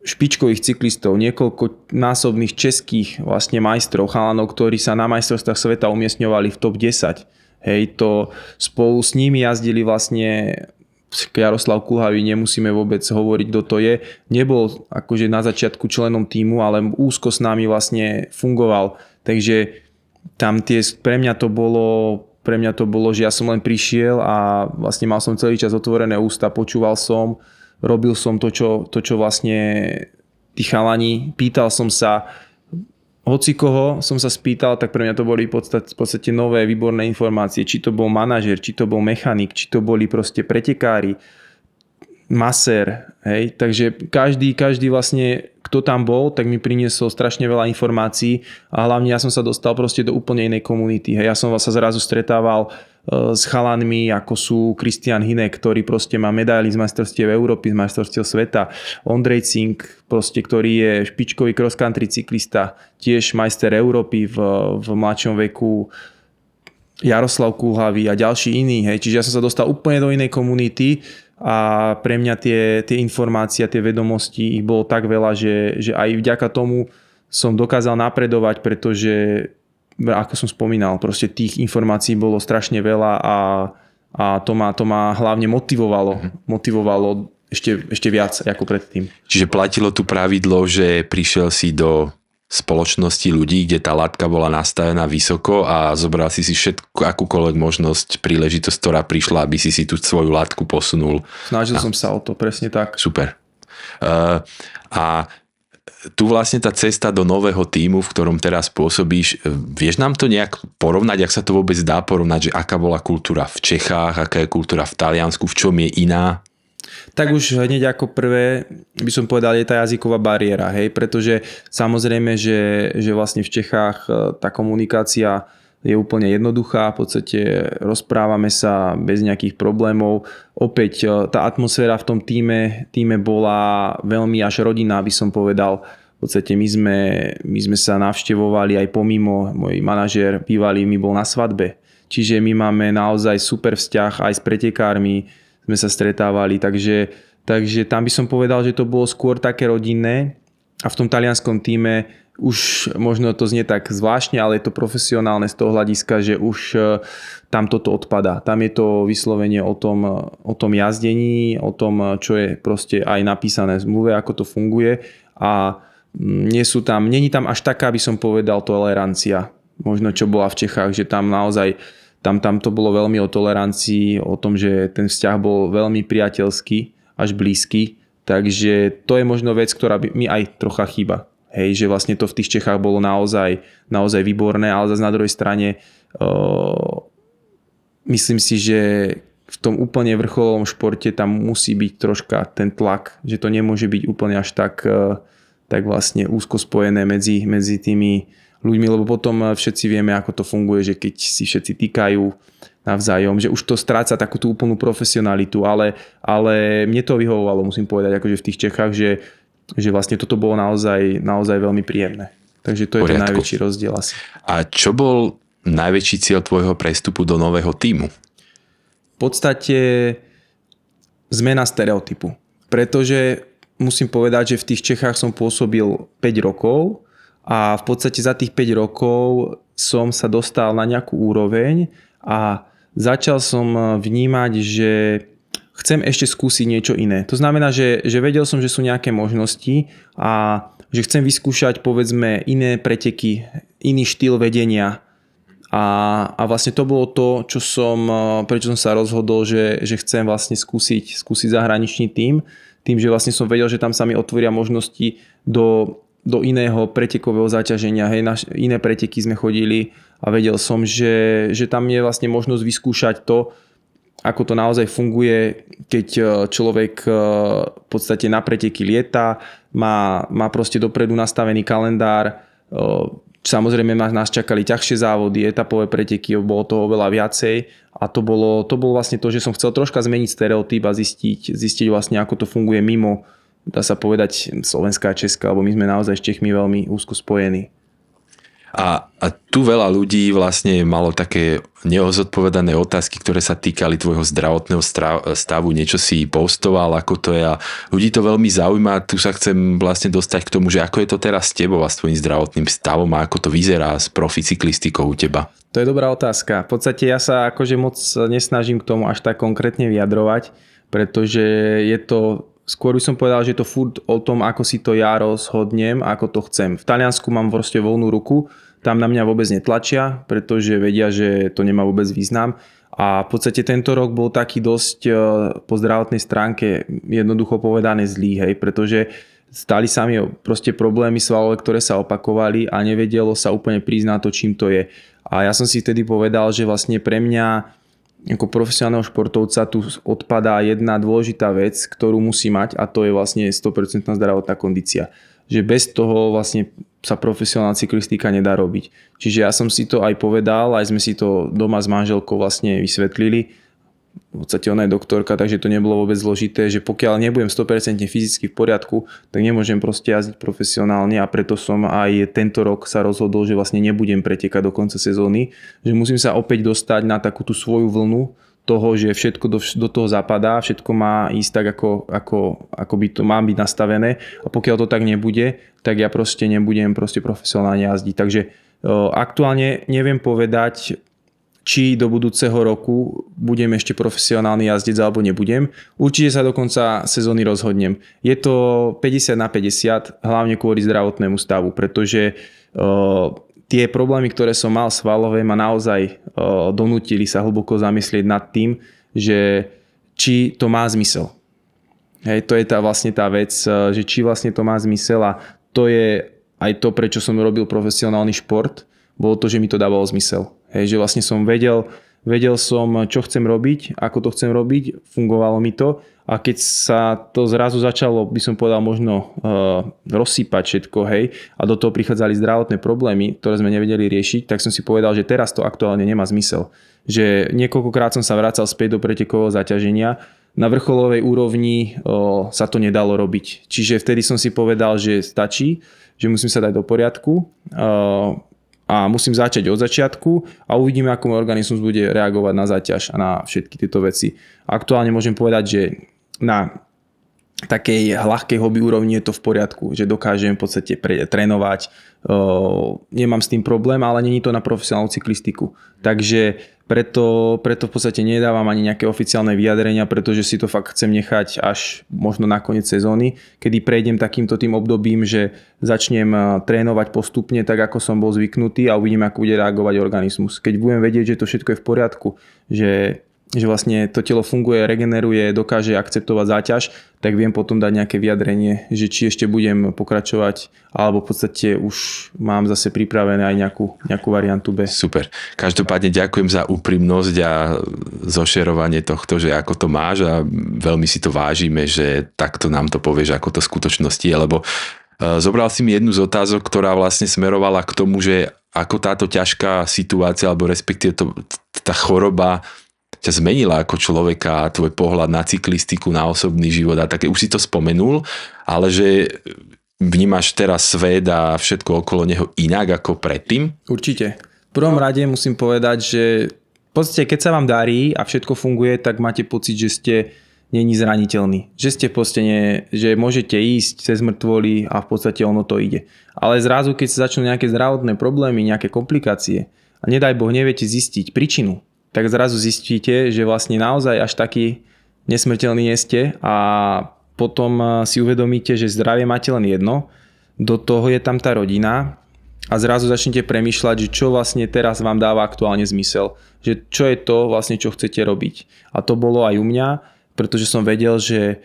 špičkových cyklistov, niekoľko násobných českých vlastne majstrov, chalanov, ktorí sa na majstrovstvách sveta umiestňovali v top 10. Hej, to spolu s nimi jazdili vlastne Jaroslav Kulhavý, nemusíme vôbec hovoriť, kto to je. Nebol akože na začiatku členom týmu, ale úzko s nami vlastne fungoval. Takže tam tie, pre mňa to bolo pre mňa to bolo, že ja som len prišiel a vlastne mal som celý čas otvorené ústa, počúval som, robil som to, čo, to, čo vlastne tí chalani, pýtal som sa, hoci koho som sa spýtal, tak pre mňa to boli v podstate, v podstate nové výborné informácie. Či to bol manažer, či to bol mechanik, či to boli proste pretekári, maser, hej. Takže každý, každý vlastne, kto tam bol, tak mi priniesol strašne veľa informácií a hlavne ja som sa dostal proste do úplne inej komunity. Hej. Ja som sa zrazu stretával E, s chalanmi, ako sú Kristian Hinek, ktorý proste má medaily z majstrovstiev Európy, z majstrovstiev sveta, Ondrej Cink, proste, ktorý je špičkový cross-country cyklista, tiež majster Európy v, v mladšom veku, Jaroslav Kulhavý a ďalší iní. Hej. Čiže ja som sa dostal úplne do inej komunity a pre mňa tie, tie informácie tie vedomosti ich bolo tak veľa, že, že aj vďaka tomu som dokázal napredovať, pretože ako som spomínal, proste tých informácií bolo strašne veľa a, a to, ma, to ma hlavne motivovalo. Mm-hmm. Motivovalo ešte, ešte viac ako predtým. Čiže platilo tu pravidlo, že prišiel si do spoločnosti ľudí, kde tá látka bola nastavená vysoko a zobral si si všetku, akúkoľvek možnosť, príležitosť, ktorá prišla, aby si si tú svoju látku posunul. Snažil a... som sa o to, presne tak. Super. Uh, a tu vlastne tá cesta do nového týmu, v ktorom teraz pôsobíš, e, vieš nám to nejak porovnať, ak sa to vôbec dá porovnať, že aká bola kultúra v Čechách, aká je kultúra v Taliansku, v čom je iná? Tak už hneď ako prvé by som povedal, je tá jazyková bariéra, hej, pretože samozrejme, že, že vlastne v Čechách e, tá komunikácia je úplne jednoduchá, v podstate rozprávame sa bez nejakých problémov. Opäť tá atmosféra v tom týme, týme bola veľmi až rodinná, by som povedal. V podstate my sme, my sme sa navštevovali aj pomimo, môj manažér bývalý mi bol na svadbe. Čiže my máme naozaj super vzťah aj s pretekármi, sme sa stretávali, takže, takže tam by som povedal, že to bolo skôr také rodinné a v tom talianskom týme už možno to znie tak zvláštne, ale je to profesionálne z toho hľadiska, že už e, tam toto odpada. Tam je to vyslovenie o tom, o tom jazdení, o tom, čo je proste aj napísané v zmluve, ako to funguje. A nie sú tam, není tam až taká, by som povedal, tolerancia, možno čo bola v Čechách, že tam naozaj tam, tam to bolo veľmi o tolerancii, o tom, že ten vzťah bol veľmi priateľský, až blízky, takže to je možno vec, ktorá by mi aj trocha chýba. Hej, že vlastne to v tých Čechách bolo naozaj, naozaj výborné, ale zase na druhej strane uh, myslím si, že v tom úplne vrcholovom športe tam musí byť troška ten tlak, že to nemôže byť úplne až tak uh, tak vlastne úzko spojené medzi, medzi tými ľuďmi, lebo potom všetci vieme, ako to funguje, že keď si všetci týkajú navzájom, že už to stráca takú tú úplnú profesionalitu, ale, ale mne to vyhovovalo, musím povedať, akože v tých Čechách, že, že vlastne toto bolo naozaj, naozaj veľmi príjemné. Takže to je ten najväčší rozdiel asi. A čo bol najväčší cieľ tvojho prestupu do nového týmu? V podstate zmena stereotypu. Pretože musím povedať, že v tých Čechách som pôsobil 5 rokov a v podstate za tých 5 rokov som sa dostal na nejakú úroveň a začal som vnímať, že chcem ešte skúsiť niečo iné. To znamená, že, že vedel som, že sú nejaké možnosti a že chcem vyskúšať povedzme iné preteky, iný štýl vedenia. A, a vlastne to bolo to, čo som, prečo som sa rozhodol, že, že chcem vlastne skúsiť, skúsiť zahraničný tým tým, že vlastne som vedel, že tam sa mi otvoria možnosti do, do iného pretekového zaťaženia. Hej, na iné preteky sme chodili a vedel som, že, že tam je vlastne možnosť vyskúšať to, ako to naozaj funguje, keď e, človek e, v podstate na preteky lieta, má, má proste dopredu nastavený kalendár, e, samozrejme nás čakali ťažšie závody, etapové preteky, bolo to oveľa viacej a to bolo, to bolo vlastne to, že som chcel troška zmeniť stereotyp a zistiť, zistiť vlastne, ako to funguje mimo, dá sa povedať, Slovenská a Česká, lebo my sme naozaj s Čechmi veľmi úzko spojení. A, a tu veľa ľudí vlastne malo také neozodpovedané otázky, ktoré sa týkali tvojho zdravotného stavu, niečo si postoval, ako to je a ľudí to veľmi zaujíma. Tu sa chcem vlastne dostať k tomu, že ako je to teraz s tebou a s tvojim zdravotným stavom a ako to vyzerá s proficyklistikou u teba. To je dobrá otázka. V podstate ja sa akože moc nesnažím k tomu až tak konkrétne vyjadrovať, pretože je to skôr by som povedal, že je to furt o tom, ako si to ja rozhodnem, ako to chcem. V Taliansku mám proste voľnú ruku, tam na mňa vôbec netlačia, pretože vedia, že to nemá vôbec význam. A v podstate tento rok bol taký dosť e, po zdravotnej stránke jednoducho povedané zlý, hej, pretože stali sa mi proste problémy svalové, ktoré sa opakovali a nevedelo sa úplne priznať to, čím to je. A ja som si vtedy povedal, že vlastne pre mňa ako profesionálneho športovca tu odpadá jedna dôležitá vec, ktorú musí mať a to je vlastne 100% zdravotná kondícia. Že bez toho vlastne sa profesionálna cyklistika nedá robiť. Čiže ja som si to aj povedal, aj sme si to doma s manželkou vlastne vysvetlili v podstate ona je doktorka, takže to nebolo vôbec zložité, že pokiaľ nebudem 100% fyzicky v poriadku, tak nemôžem proste jazdiť profesionálne a preto som aj tento rok sa rozhodol, že vlastne nebudem pretekať do konca sezóny, že musím sa opäť dostať na takú tú svoju vlnu toho, že všetko do, do toho zapadá, všetko má ísť tak, ako, ako, ako by to má byť nastavené a pokiaľ to tak nebude, tak ja proste nebudem proste profesionálne jazdiť. Takže aktuálne neviem povedať, či do budúceho roku budem ešte profesionálny jazdec alebo nebudem. Určite sa do konca sezóny rozhodnem. Je to 50 na 50, hlavne kvôli zdravotnému stavu, pretože uh, tie problémy, ktoré som mal svalové, ma naozaj uh, donútili sa hlboko zamyslieť nad tým, že či to má zmysel. Hej, to je tá vlastne tá vec, uh, že či vlastne to má zmysel a to je aj to, prečo som robil profesionálny šport, bolo to, že mi to dávalo zmysel Hej, že vlastne som vedel, vedel som, čo chcem robiť, ako to chcem robiť, fungovalo mi to a keď sa to zrazu začalo, by som povedal, možno uh, rozsýpať všetko, hej, a do toho prichádzali zdravotné problémy, ktoré sme nevedeli riešiť, tak som si povedal, že teraz to aktuálne nemá zmysel. Že niekoľkokrát som sa vracal späť do pretekového zaťaženia, na vrcholovej úrovni o, sa to nedalo robiť. Čiže vtedy som si povedal, že stačí, že musím sa dať do poriadku o, a musím začať od začiatku a uvidíme, ako môj organizmus bude reagovať na záťaž a na všetky tieto veci. Aktuálne môžem povedať, že na takej ľahkej hobby úrovni je to v poriadku, že dokážem v podstate pre, trénovať, o, nemám s tým problém, ale není to na profesionálnu cyklistiku. Takže preto, preto v podstate nedávam ani nejaké oficiálne vyjadrenia, pretože si to fakt chcem nechať až možno na koniec sezóny, kedy prejdem takýmto tým obdobím, že začnem trénovať postupne tak, ako som bol zvyknutý a uvidím, ako bude reagovať organizmus. Keď budem vedieť, že to všetko je v poriadku, že že vlastne to telo funguje, regeneruje, dokáže akceptovať záťaž, tak viem potom dať nejaké vyjadrenie, že či ešte budem pokračovať, alebo v podstate už mám zase pripravené aj nejakú, nejakú variantu B. Super. Každopádne ďakujem za úprimnosť a zošerovanie tohto, že ako to máš a veľmi si to vážime, že takto nám to povieš, ako to v skutočnosti je, lebo e, zobral si mi jednu z otázok, ktorá vlastne smerovala k tomu, že ako táto ťažká situácia, alebo respektíve to, tá choroba ťa zmenila ako človeka, tvoj pohľad na cyklistiku, na osobný život a také, už si to spomenul, ale že vnímaš teraz svet a všetko okolo neho inak ako predtým? Určite. V prvom rade musím povedať, že v podstate keď sa vám darí a všetko funguje, tak máte pocit, že ste není zraniteľný. Že ste postene, že môžete ísť cez mŕtvoly a v podstate ono to ide. Ale zrazu, keď sa začnú nejaké zdravotné problémy, nejaké komplikácie a nedaj Boh neviete zistiť príčinu, tak zrazu zistíte, že vlastne naozaj až taký nesmrteľný nie ste a potom eh, si uvedomíte, že zdravie máte len jedno, do toho je tam tá rodina a zrazu začnete premýšľať, že čo vlastne teraz vám dáva aktuálne zmysel, že čo je to vlastne, čo chcete robiť. A to bolo aj u mňa, pretože som vedel, že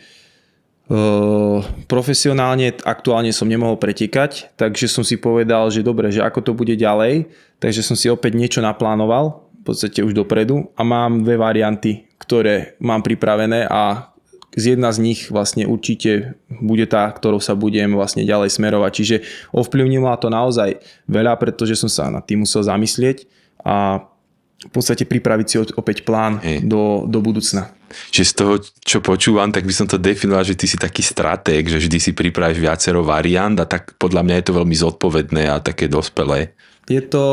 Uh, profesionálne aktuálne som nemohol pretekať, takže som si povedal, že dobre, že ako to bude ďalej, takže som si opäť niečo naplánoval podstate už dopredu a mám dve varianty, ktoré mám pripravené a z jedna z nich vlastne určite bude tá, ktorou sa budem vlastne ďalej smerovať. Čiže ovplyvnilo to naozaj veľa, pretože som sa nad tým musel zamyslieť a v podstate pripraviť si opäť plán do, do budúcna. Čiže z toho, čo počúvam, tak by som to definoval, že ty si taký stratég, že vždy si pripravíš viacero variant a tak podľa mňa je to veľmi zodpovedné a také dospelé. Je to,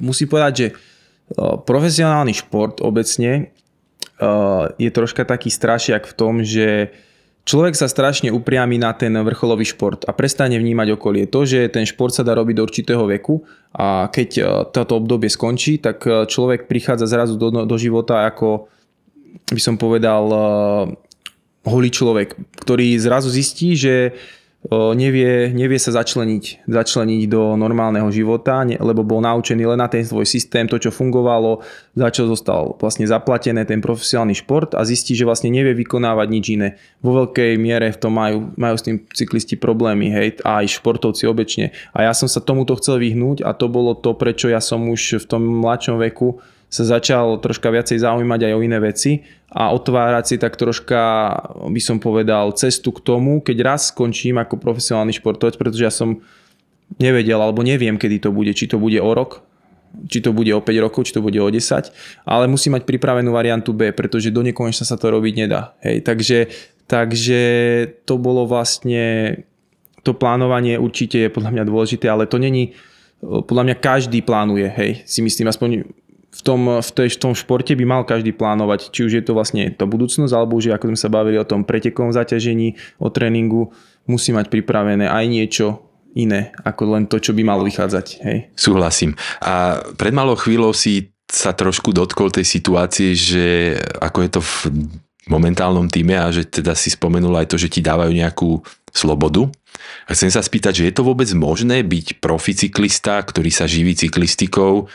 musí povedať, že Profesionálny šport obecne je troška taký strašiak v tom, že človek sa strašne upriami na ten vrcholový šport a prestane vnímať okolie. To, že ten šport sa dá robiť do určitého veku a keď toto obdobie skončí, tak človek prichádza zrazu do, do života ako by som povedal holý človek, ktorý zrazu zistí, že nevie, nevie sa začleniť, začleniť do normálneho života, lebo bol naučený len na ten svoj systém, to čo fungovalo, za čo zostal vlastne zaplatené ten profesionálny šport a zistí, že vlastne nevie vykonávať nič iné. Vo veľkej miere v tom majú, majú s tým cyklisti problémy, hej, a aj športovci obečne. A ja som sa tomuto chcel vyhnúť a to bolo to, prečo ja som už v tom mladšom veku sa začal troška viacej zaujímať aj o iné veci a otvárať si tak troška, by som povedal, cestu k tomu, keď raz skončím ako profesionálny športovec, pretože ja som nevedel alebo neviem, kedy to bude, či to bude o rok, či to bude o 5 rokov, či to bude o 10, ale musím mať pripravenú variantu B, pretože do nekonečna sa to robiť nedá. Hej, takže, takže to bolo vlastne, to plánovanie určite je podľa mňa dôležité, ale to není, podľa mňa každý plánuje, hej, si myslím, aspoň v tom, v, tej, v tom športe by mal každý plánovať, či už je to vlastne to budúcnosť, alebo už ako sme sa bavili o tom pretekovom zaťažení, o tréningu, musí mať pripravené aj niečo iné, ako len to, čo by malo vychádzať. Hej. Súhlasím. A pred malou chvíľou si sa trošku dotkol tej situácie, že ako je to v momentálnom týme a že teda si spomenul aj to, že ti dávajú nejakú slobodu. A chcem sa spýtať, že je to vôbec možné byť proficyklista, ktorý sa živí cyklistikou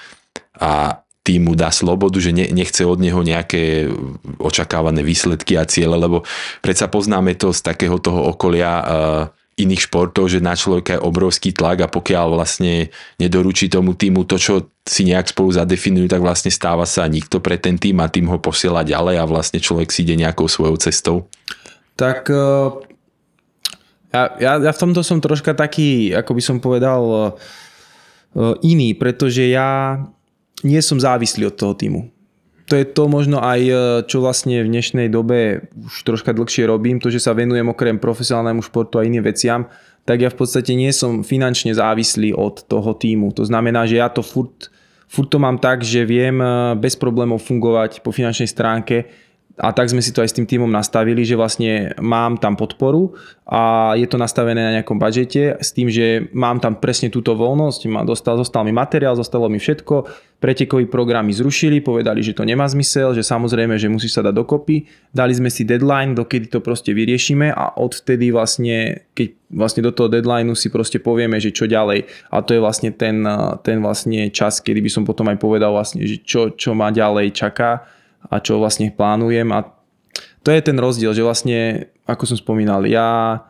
a tým mu dá slobodu, že ne, nechce od neho nejaké očakávané výsledky a ciele, lebo predsa poznáme to z takého toho okolia uh, iných športov, že na človeka je obrovský tlak a pokiaľ vlastne nedoručí tomu týmu to, čo si nejak spolu zadefinujú, tak vlastne stáva sa nikto pre ten tým a tým ho posiela ďalej a vlastne človek si ide nejakou svojou cestou? Tak e, ja, ja, ja v tomto som troška taký, ako by som povedal, e, iný, pretože ja nie som závislý od toho týmu to je to možno aj, e, čo vlastne v dnešnej dobe už troška dlhšie robím, to, že sa venujem okrem profesionálnemu športu a iným veciam, tak ja v podstate nie som finančne závislý od toho týmu. To znamená, že ja to furt, furt to mám tak, že viem e, bez problémov fungovať po finančnej stránke a tak sme si to aj s tým týmom nastavili, že vlastne mám tam podporu a je to nastavené na nejakom budžete s tým, že mám tam presne túto voľnosť, dostal, zostal mi materiál, zostalo mi všetko, pretekový program mi zrušili, povedali, že to nemá zmysel, že samozrejme, že musí sa dať dokopy, dali sme si deadline, dokedy to proste vyriešime a odvtedy vlastne, keď vlastne do toho deadlineu si proste povieme, že čo ďalej. A to je vlastne ten, ten vlastne čas, kedy by som potom aj povedal vlastne, že čo, čo ma ďalej čaká a čo vlastne plánujem a to je ten rozdiel, že vlastne, ako som spomínal, ja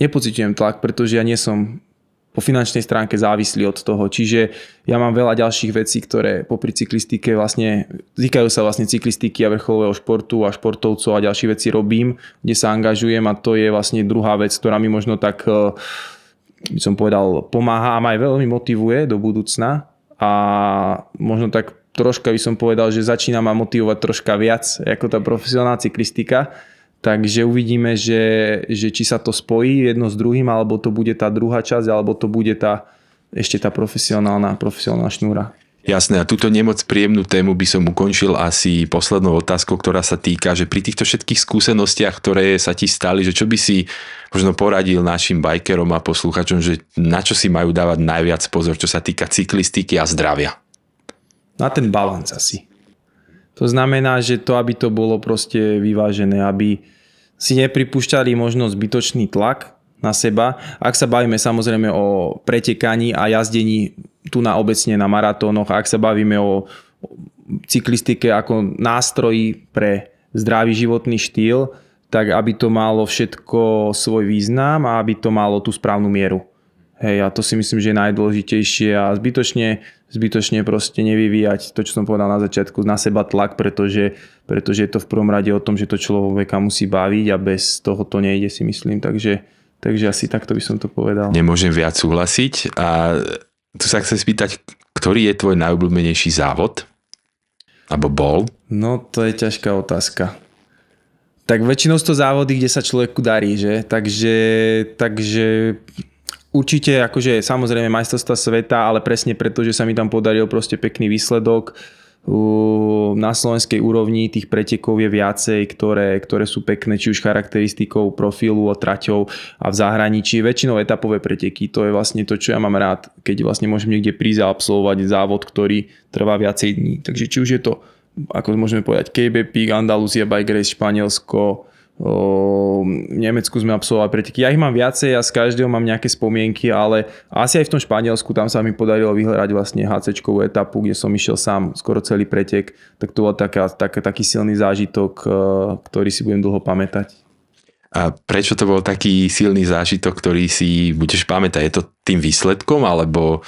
nepocitujem tlak, pretože ja nie som po finančnej stránke závislý od toho. Čiže ja mám veľa ďalších vecí, ktoré popri cyklistike vlastne týkajú sa vlastne cyklistiky a vrcholového športu a športovcov a ďalšie veci robím, kde sa angažujem a to je vlastne druhá vec, ktorá mi možno tak eh, by som povedal, pomáha a ma aj veľmi motivuje do budúcna a možno tak troška by som povedal, že začína ma motivovať troška viac ako tá profesionálna cyklistika. Takže uvidíme, že, že či sa to spojí jedno s druhým, alebo to bude tá druhá časť, alebo to bude tá ešte tá profesionálna, profesionálna šnúra. Jasné, a túto nemoc príjemnú tému by som ukončil asi poslednou otázkou, ktorá sa týka, že pri týchto všetkých skúsenostiach, ktoré sa ti stali, že čo by si možno poradil našim bajkerom a posluchačom, že na čo si majú dávať najviac pozor, čo sa týka cyklistiky a zdravia? Na ten balans asi. To znamená, že to, aby to bolo proste vyvážené, aby si nepripúšťali možno zbytočný tlak na seba. Ak sa bavíme samozrejme o pretekaní a jazdení tu na obecne na maratónoch, ak sa bavíme o cyklistike ako nástroji pre zdravý životný štýl, tak aby to malo všetko svoj význam a aby to malo tú správnu mieru. Hej, a to si myslím, že je najdôležitejšie a zbytočne zbytočne proste nevyvíjať to, čo som povedal na začiatku, na seba tlak, pretože, pretože je to v prvom rade o tom, že to človeka musí baviť a bez toho to nejde si myslím, takže, takže asi takto by som to povedal. Nemôžem viac súhlasiť a tu sa chcem spýtať, ktorý je tvoj najobľúbenejší závod? Abo bol? No to je ťažká otázka. Tak väčšinou sú to závody, kde sa človeku darí, že? Takže, takže Určite akože samozrejme majstrovstva sveta, ale presne preto, že sa mi tam podaril proste pekný výsledok. Na slovenskej úrovni tých pretekov je viacej, ktoré, ktoré sú pekné, či už charakteristikou, profilu, traťou a v zahraničí. Väčšinou etapové preteky, to je vlastne to, čo ja mám rád, keď vlastne môžem niekde prísť a absolvovať závod, ktorý trvá viacej dní. Takže či už je to, ako môžeme povedať, KBP, Andaluzia Bike Race, Španielsko, v Nemecku sme absolvovali preteky. Ja ich mám viacej a z každého mám nejaké spomienky, ale asi aj v tom Španielsku tam sa mi podarilo vyhľadať vlastne hc etapu, kde som išiel sám skoro celý pretek, tak to bol taká, tak, taký silný zážitok, e, ktorý si budem dlho pamätať. A prečo to bol taký silný zážitok, ktorý si budeš pamätať? Je to tým výsledkom, alebo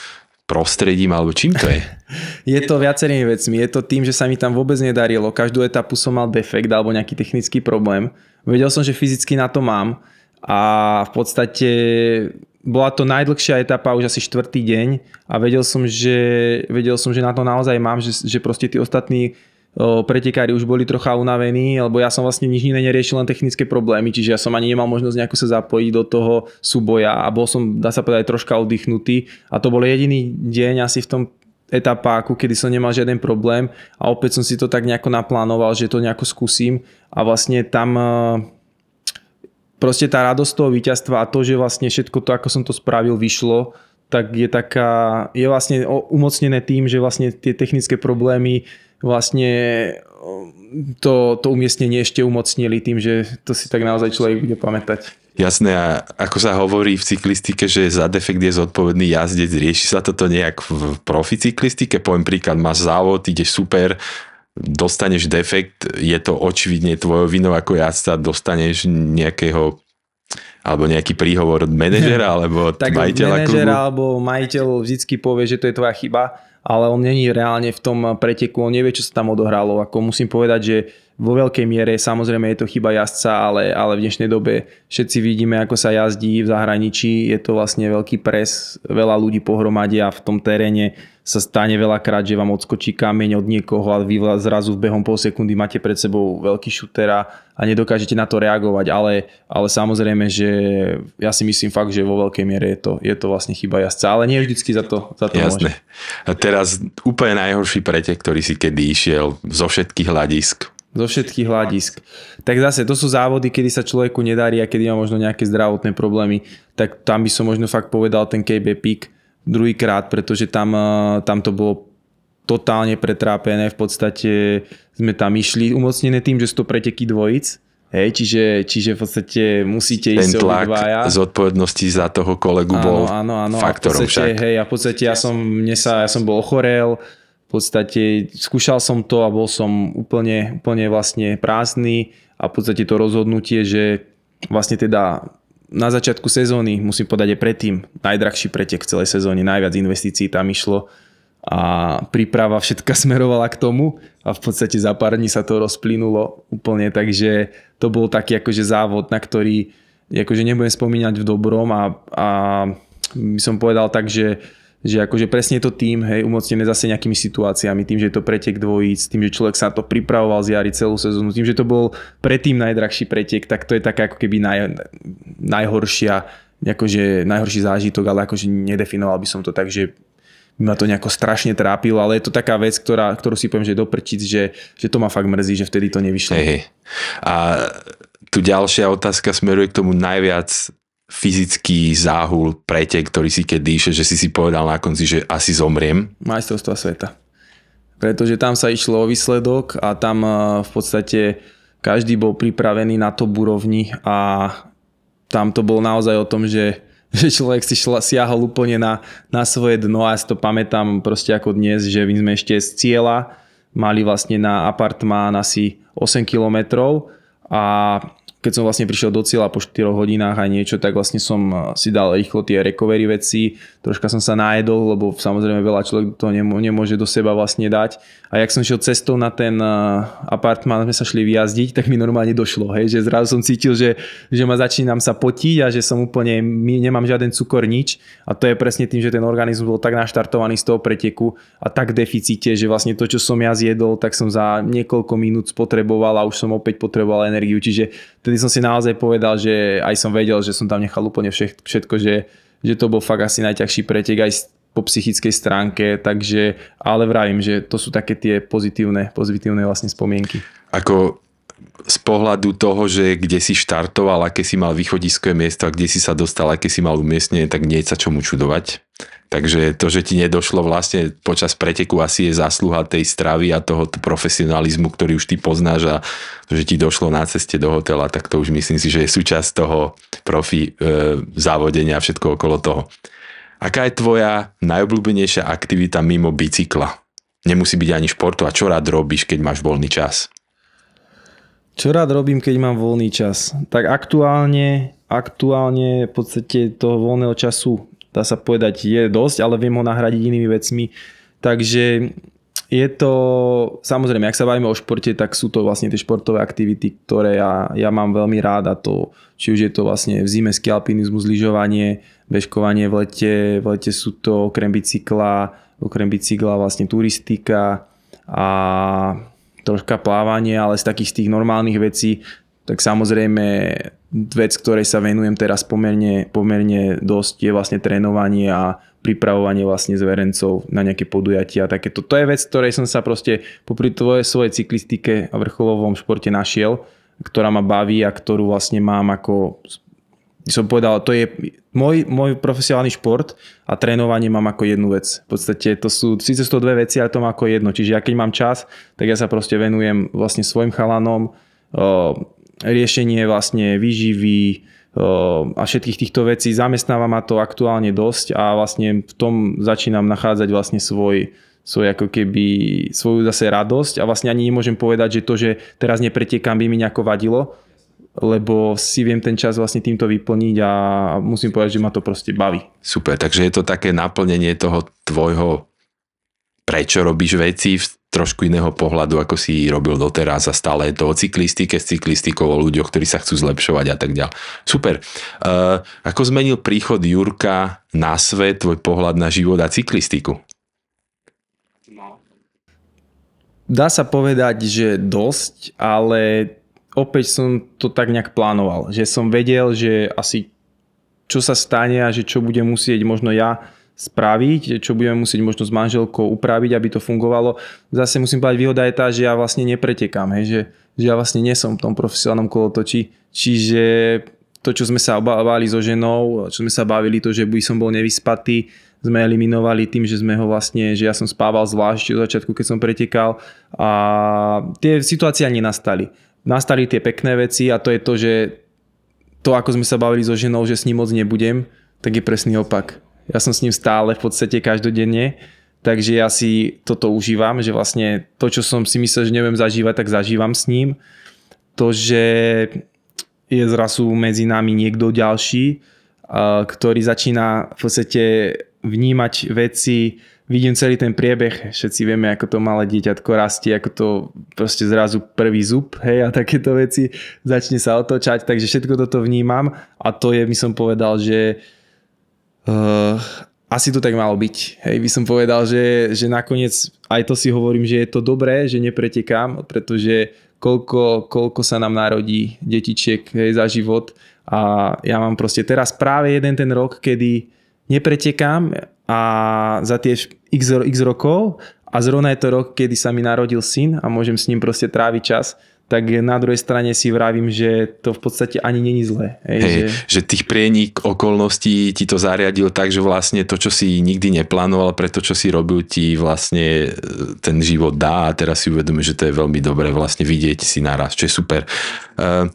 prostredím, alebo čím to je? je to viacerými vecmi. Je to tým, že sa mi tam vôbec nedarilo. Každú etapu som mal defekt alebo nejaký technický problém. Vedel som, že fyzicky na to mám a v podstate bola to najdlhšia etapa, už asi štvrtý deň a vedel som, že, vedel som, že na to naozaj mám, že, že proste tí ostatní pretekári už boli trocha unavení, lebo ja som vlastne nič iné neriešil, len technické problémy, čiže ja som ani nemal možnosť nejako sa zapojiť do toho súboja a bol som, dá sa povedať, troška oddychnutý. A to bol jediný deň asi v tom etapáku, kedy som nemal žiaden problém a opäť som si to tak nejako naplánoval, že to nejako skúsim. A vlastne tam e, proste tá radosť toho víťazstva a to, že vlastne všetko to, ako som to spravil, vyšlo, tak je taká, je vlastne umocnené tým, že vlastne tie technické problémy vlastne to, to umiestnenie ešte umocnili tým, že to si tak naozaj človek bude pamätať. Jasné, a ako sa hovorí v cyklistike, že za defekt je zodpovedný jazdec, rieši sa toto nejak v profi cyklistike? Poviem príklad, máš závod, ideš super, dostaneš defekt, je to očividne tvojou vinou ako jazdca, dostaneš nejakého alebo nejaký príhovor od manažera alebo tak majiteľa manažer klubu? alebo majiteľ vždycky povie, že to je tvoja chyba, ale on není reálne v tom preteku, on nevie, čo sa tam odohralo. Ako musím povedať, že vo veľkej miere samozrejme je to chyba jazdca, ale, ale v dnešnej dobe všetci vidíme, ako sa jazdí v zahraničí. Je to vlastne veľký pres, veľa ľudí pohromade a v tom teréne sa stane veľakrát, že vám odskočí kameň od niekoho a vy zrazu v behom pol sekundy máte pred sebou veľký šutera a nedokážete na to reagovať, ale, ale samozrejme, že ja si myslím fakt, že vo veľkej miere je to, je to vlastne chyba jazdca, ale nie vždycky za to, za to Jasné. môže. A teraz úplne najhorší pretek, ktorý si kedy išiel zo všetkých hľadisk. Zo všetkých hľadisk. Tak zase, to sú závody, kedy sa človeku nedarí a kedy má možno nejaké zdravotné problémy, tak tam by som možno fakt povedal ten KB Peak druhýkrát, pretože tam, eh, tam to bolo totálne pretrápené, v podstate sme tam išli umocnené tým, že sú to preteky dvojic, Hej, čiže, čiže v podstate musíte Ten ísť tlak obidvaja. zodpovednosti za toho kolegu áno, bol áno, áno. faktorom a v podstate, však. Hej, a v podstate ja som, mne sa, ja som bol ochorel, podstate skúšal som to a bol som úplne, úplne vlastne prázdny a v podstate to rozhodnutie, že vlastne teda na začiatku sezóny, musím povedať aj predtým, najdrahší pretek v celej sezóne, najviac investícií tam išlo a príprava všetka smerovala k tomu a v podstate za pár dní sa to rozplynulo úplne, takže to bol taký akože závod, na ktorý akože nebudem spomínať v dobrom a, a by som povedal tak, že že akože presne to tým, hej, umocnené zase nejakými situáciami, tým, že je to pretek dvojíc, tým, že človek sa na to pripravoval z jary celú sezónu, tým, že to bol predtým najdrahší pretek, tak to je taká ako keby naj, najhoršia, akože najhorší zážitok, ale akože nedefinoval by som to tak, že by ma to nejako strašne trápilo, ale je to taká vec, ktorá, ktorú si poviem, že doprčiť, že, že to ma fakt mrzí, že vtedy to nevyšlo. Hej. A tu ďalšia otázka smeruje k tomu najviac fyzický záhul, pretek, ktorý si keď dýše, že si si povedal na konci, že asi zomriem. Majstrovstva sveta. Pretože tam sa išlo o výsledok a tam v podstate každý bol pripravený na to úrovni a tam to bolo naozaj o tom, že, že človek si šla, siahol úplne na, na svoje dno a ja si to pamätám proste ako dnes, že my sme ešte z cieľa mali vlastne na apartmán asi 8 kilometrov a keď som vlastne prišiel do cieľa po 4 hodinách a niečo, tak vlastne som si dal rýchlo tie recovery veci, troška som sa najedol, lebo samozrejme veľa človek to nemôže do seba vlastne dať. A jak som šiel cestou na ten apartmán, sme sa šli vyjazdiť, tak mi normálne došlo, hej, že zrazu som cítil, že, že ma začínam sa potiť a že som úplne, nemám žiaden cukor, nič. A to je presne tým, že ten organizmus bol tak naštartovaný z toho preteku a tak deficite, že vlastne to, čo som ja zjedol, tak som za niekoľko minút spotreboval a už som opäť potreboval energiu. Čiže vtedy som si naozaj povedal, že aj som vedel, že som tam nechal úplne všetko, že, že to bol fakt asi najťažší pretek aj po psychickej stránke, takže, ale vravím, že to sú také tie pozitívne, pozitívne vlastne spomienky. Ako z pohľadu toho, že kde si štartoval, aké si mal východiskové miesto a kde si sa dostal, aké si mal umiestnenie, tak nie je sa čomu čudovať. Takže to, že ti nedošlo vlastne počas preteku asi je zásluha tej stravy a toho profesionalizmu, ktorý už ty poznáš a že ti došlo na ceste do hotela, tak to už myslím si, že je súčasť toho profi e, závodenia a všetko okolo toho. Aká je tvoja najobľúbenejšia aktivita mimo bicykla? Nemusí byť ani športu a čo rád robíš, keď máš voľný čas? Čo rád robím, keď mám voľný čas? Tak aktuálne, aktuálne v podstate toho voľného času dá sa povedať, je dosť, ale viem ho nahradiť inými vecmi. Takže je to, samozrejme, ak sa bavíme o športe, tak sú to vlastne tie športové aktivity, ktoré ja, ja mám veľmi rád a to, či už je to vlastne v zime ski alpinizmus, lyžovanie, bežkovanie v lete, v lete sú to okrem bicykla, okrem bicykla vlastne turistika a troška plávanie, ale z takých z tých normálnych vecí, tak samozrejme vec, ktorej sa venujem teraz pomerne, pomerne dosť, je vlastne trénovanie a pripravovanie vlastne zverencov na nejaké podujatia. Takéto. To je vec, ktorej som sa proste popri tvojej svojej cyklistike a vrcholovom športe našiel, ktorá ma baví a ktorú vlastne mám ako som povedal, to je môj, môj profesionálny šport a trénovanie mám ako jednu vec. V podstate to sú, síce sú to dve veci, ale to mám ako jedno. Čiže ja keď mám čas, tak ja sa proste venujem vlastne svojim chalanom, riešenie vlastne výživy a všetkých týchto vecí. Zamestnáva ma to aktuálne dosť a vlastne v tom začínam nachádzať vlastne svoj, svoj ako keby, svoju zase radosť a vlastne ani nemôžem povedať, že to, že teraz nepretiekam by mi nejako vadilo, lebo si viem ten čas vlastne týmto vyplniť a musím povedať, že ma to proste baví. Super, takže je to také naplnenie toho tvojho prečo robíš veci v trošku iného pohľadu, ako si robil doteraz a stále je to o cyklistike, s cyklistikou, o ľuďoch, ktorí sa chcú zlepšovať a tak ďalej. Super. Uh, ako zmenil príchod Jurka na svet tvoj pohľad na život a cyklistiku? Dá sa povedať, že dosť, ale opäť som to tak nejak plánoval. Že som vedel, že asi čo sa stane a že čo budem musieť možno ja spraviť, čo budeme musieť možno s manželkou upraviť, aby to fungovalo. Zase musím povedať, výhoda je tá, že ja vlastne nepretekám, hej, že, že ja vlastne nie som v tom profesionálnom kolotoči, čiže to, čo sme sa obávali so ženou, čo sme sa bavili, to, že by som bol nevyspatý, sme eliminovali tým, že sme ho vlastne, že ja som spával zvlášť od začiatku, keď som pretekal a tie situácie ani nastali. Nastali tie pekné veci a to je to, že to, ako sme sa bavili so ženou, že s ním moc nebudem, tak je presný opak ja som s ním stále v podstate každodenne, takže ja si toto užívam, že vlastne to, čo som si myslel, že neviem zažívať, tak zažívam s ním. To, že je zrazu medzi nami niekto ďalší, ktorý začína v podstate vnímať veci, vidím celý ten priebeh, všetci vieme, ako to malé dieťatko rastie, ako to proste zrazu prvý zub, hej, a takéto veci. Začne sa otočať, takže všetko toto vnímam. A to je, by som povedal, že Uh, asi to tak malo byť. Hej, by som povedal, že, že nakoniec aj to si hovorím, že je to dobré, že nepretekám, pretože koľko, koľko sa nám narodí detičiek hej, za život. A ja mám proste teraz práve jeden ten rok, kedy nepretekám a za tie x, x rokov a zrovna je to rok, kedy sa mi narodil syn a môžem s ním proste tráviť čas tak na druhej strane si vravím, že to v podstate ani není zlé. Hej, hey, že... že tých prienik okolností ti to zariadil tak, že vlastne to, čo si nikdy neplánoval pre to, čo si robil, ti vlastne e, ten život dá a teraz si uvedomíš, že to je veľmi dobré vlastne vidieť si naraz, čo je super. Uh,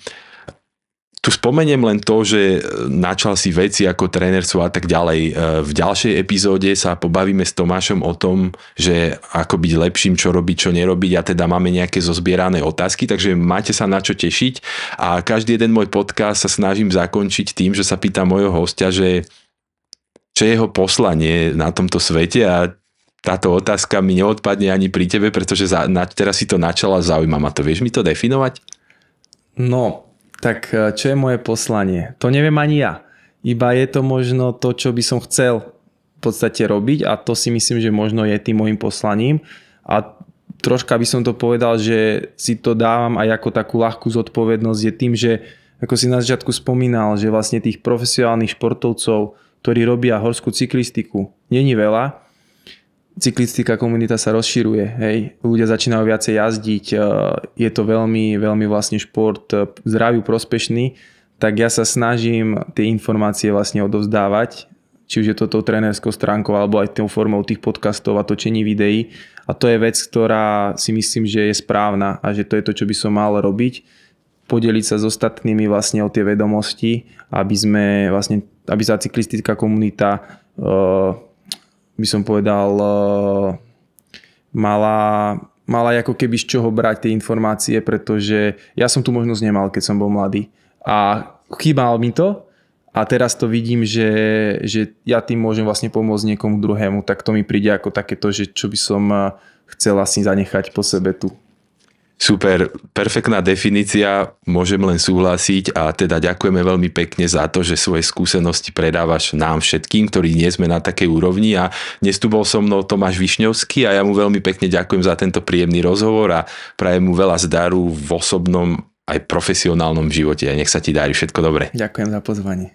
tu spomeniem len to, že e, načal si veci ako trénerstvo a tak ďalej. E, v ďalšej epizóde sa pobavíme s Tomášom o tom, že ako byť lepším, čo robiť, čo nerobiť a teda máme nejaké zozbierané otázky, takže máte sa na čo tešiť a každý jeden môj podcast sa snažím zakončiť tým, že sa pýtam mojho hostia, že čo je jeho poslanie na tomto svete a táto otázka mi neodpadne ani pri tebe, pretože za, na, teraz si to načala zaujíma ma to. Vieš mi to definovať? No, tak e, čo je moje poslanie? To neviem ani ja. Iba je to možno to, čo by som chcel v podstate robiť a to si myslím, že možno je tým môjim poslaním. A troška by som to povedal, že si to dávam aj ako takú ľahkú zodpovednosť je tým, že ako si na začiatku spomínal, že vlastne tých profesionálnych športovcov, ktorí robia horskú cyklistiku, není veľa cyklistická komunita sa rozširuje, hej, ľudia začínajú viacej jazdiť, e, je to veľmi, veľmi vlastne šport e, zdraviu prospešný, tak ja sa snažím tie informácie vlastne odovzdávať, či už je to tou trénerskou stránkou alebo aj tou formou tých podcastov a točení videí. A to je vec, ktorá si myslím, že je správna a že to je to, čo by som mal robiť, podeliť sa s ostatnými vlastne o tie vedomosti, aby sme vlastne, aby sa cyklistická komunita uh, by som povedal, eh, mala, mala ako keby z čoho brať tie informácie, pretože ja som tu možnosť nemal, keď som bol mladý. A chýbal mi to a teraz to vidím, že, že ja tým môžem vlastne pomôcť niekomu druhému, tak to mi príde ako takéto, že čo by som eh, chcel asi zanechať po sebe tu. Super, perfektná definícia, môžem len súhlasiť a teda ďakujeme veľmi pekne za to, že svoje skúsenosti predávaš nám všetkým, ktorí nie sme na takej úrovni a dnes tu bol so mnou Tomáš Višňovský a ja mu veľmi pekne ďakujem za tento príjemný rozhovor a prajem mu veľa zdaru v osobnom aj profesionálnom živote a nech sa ti darí všetko dobre. Ďakujem za pozvanie.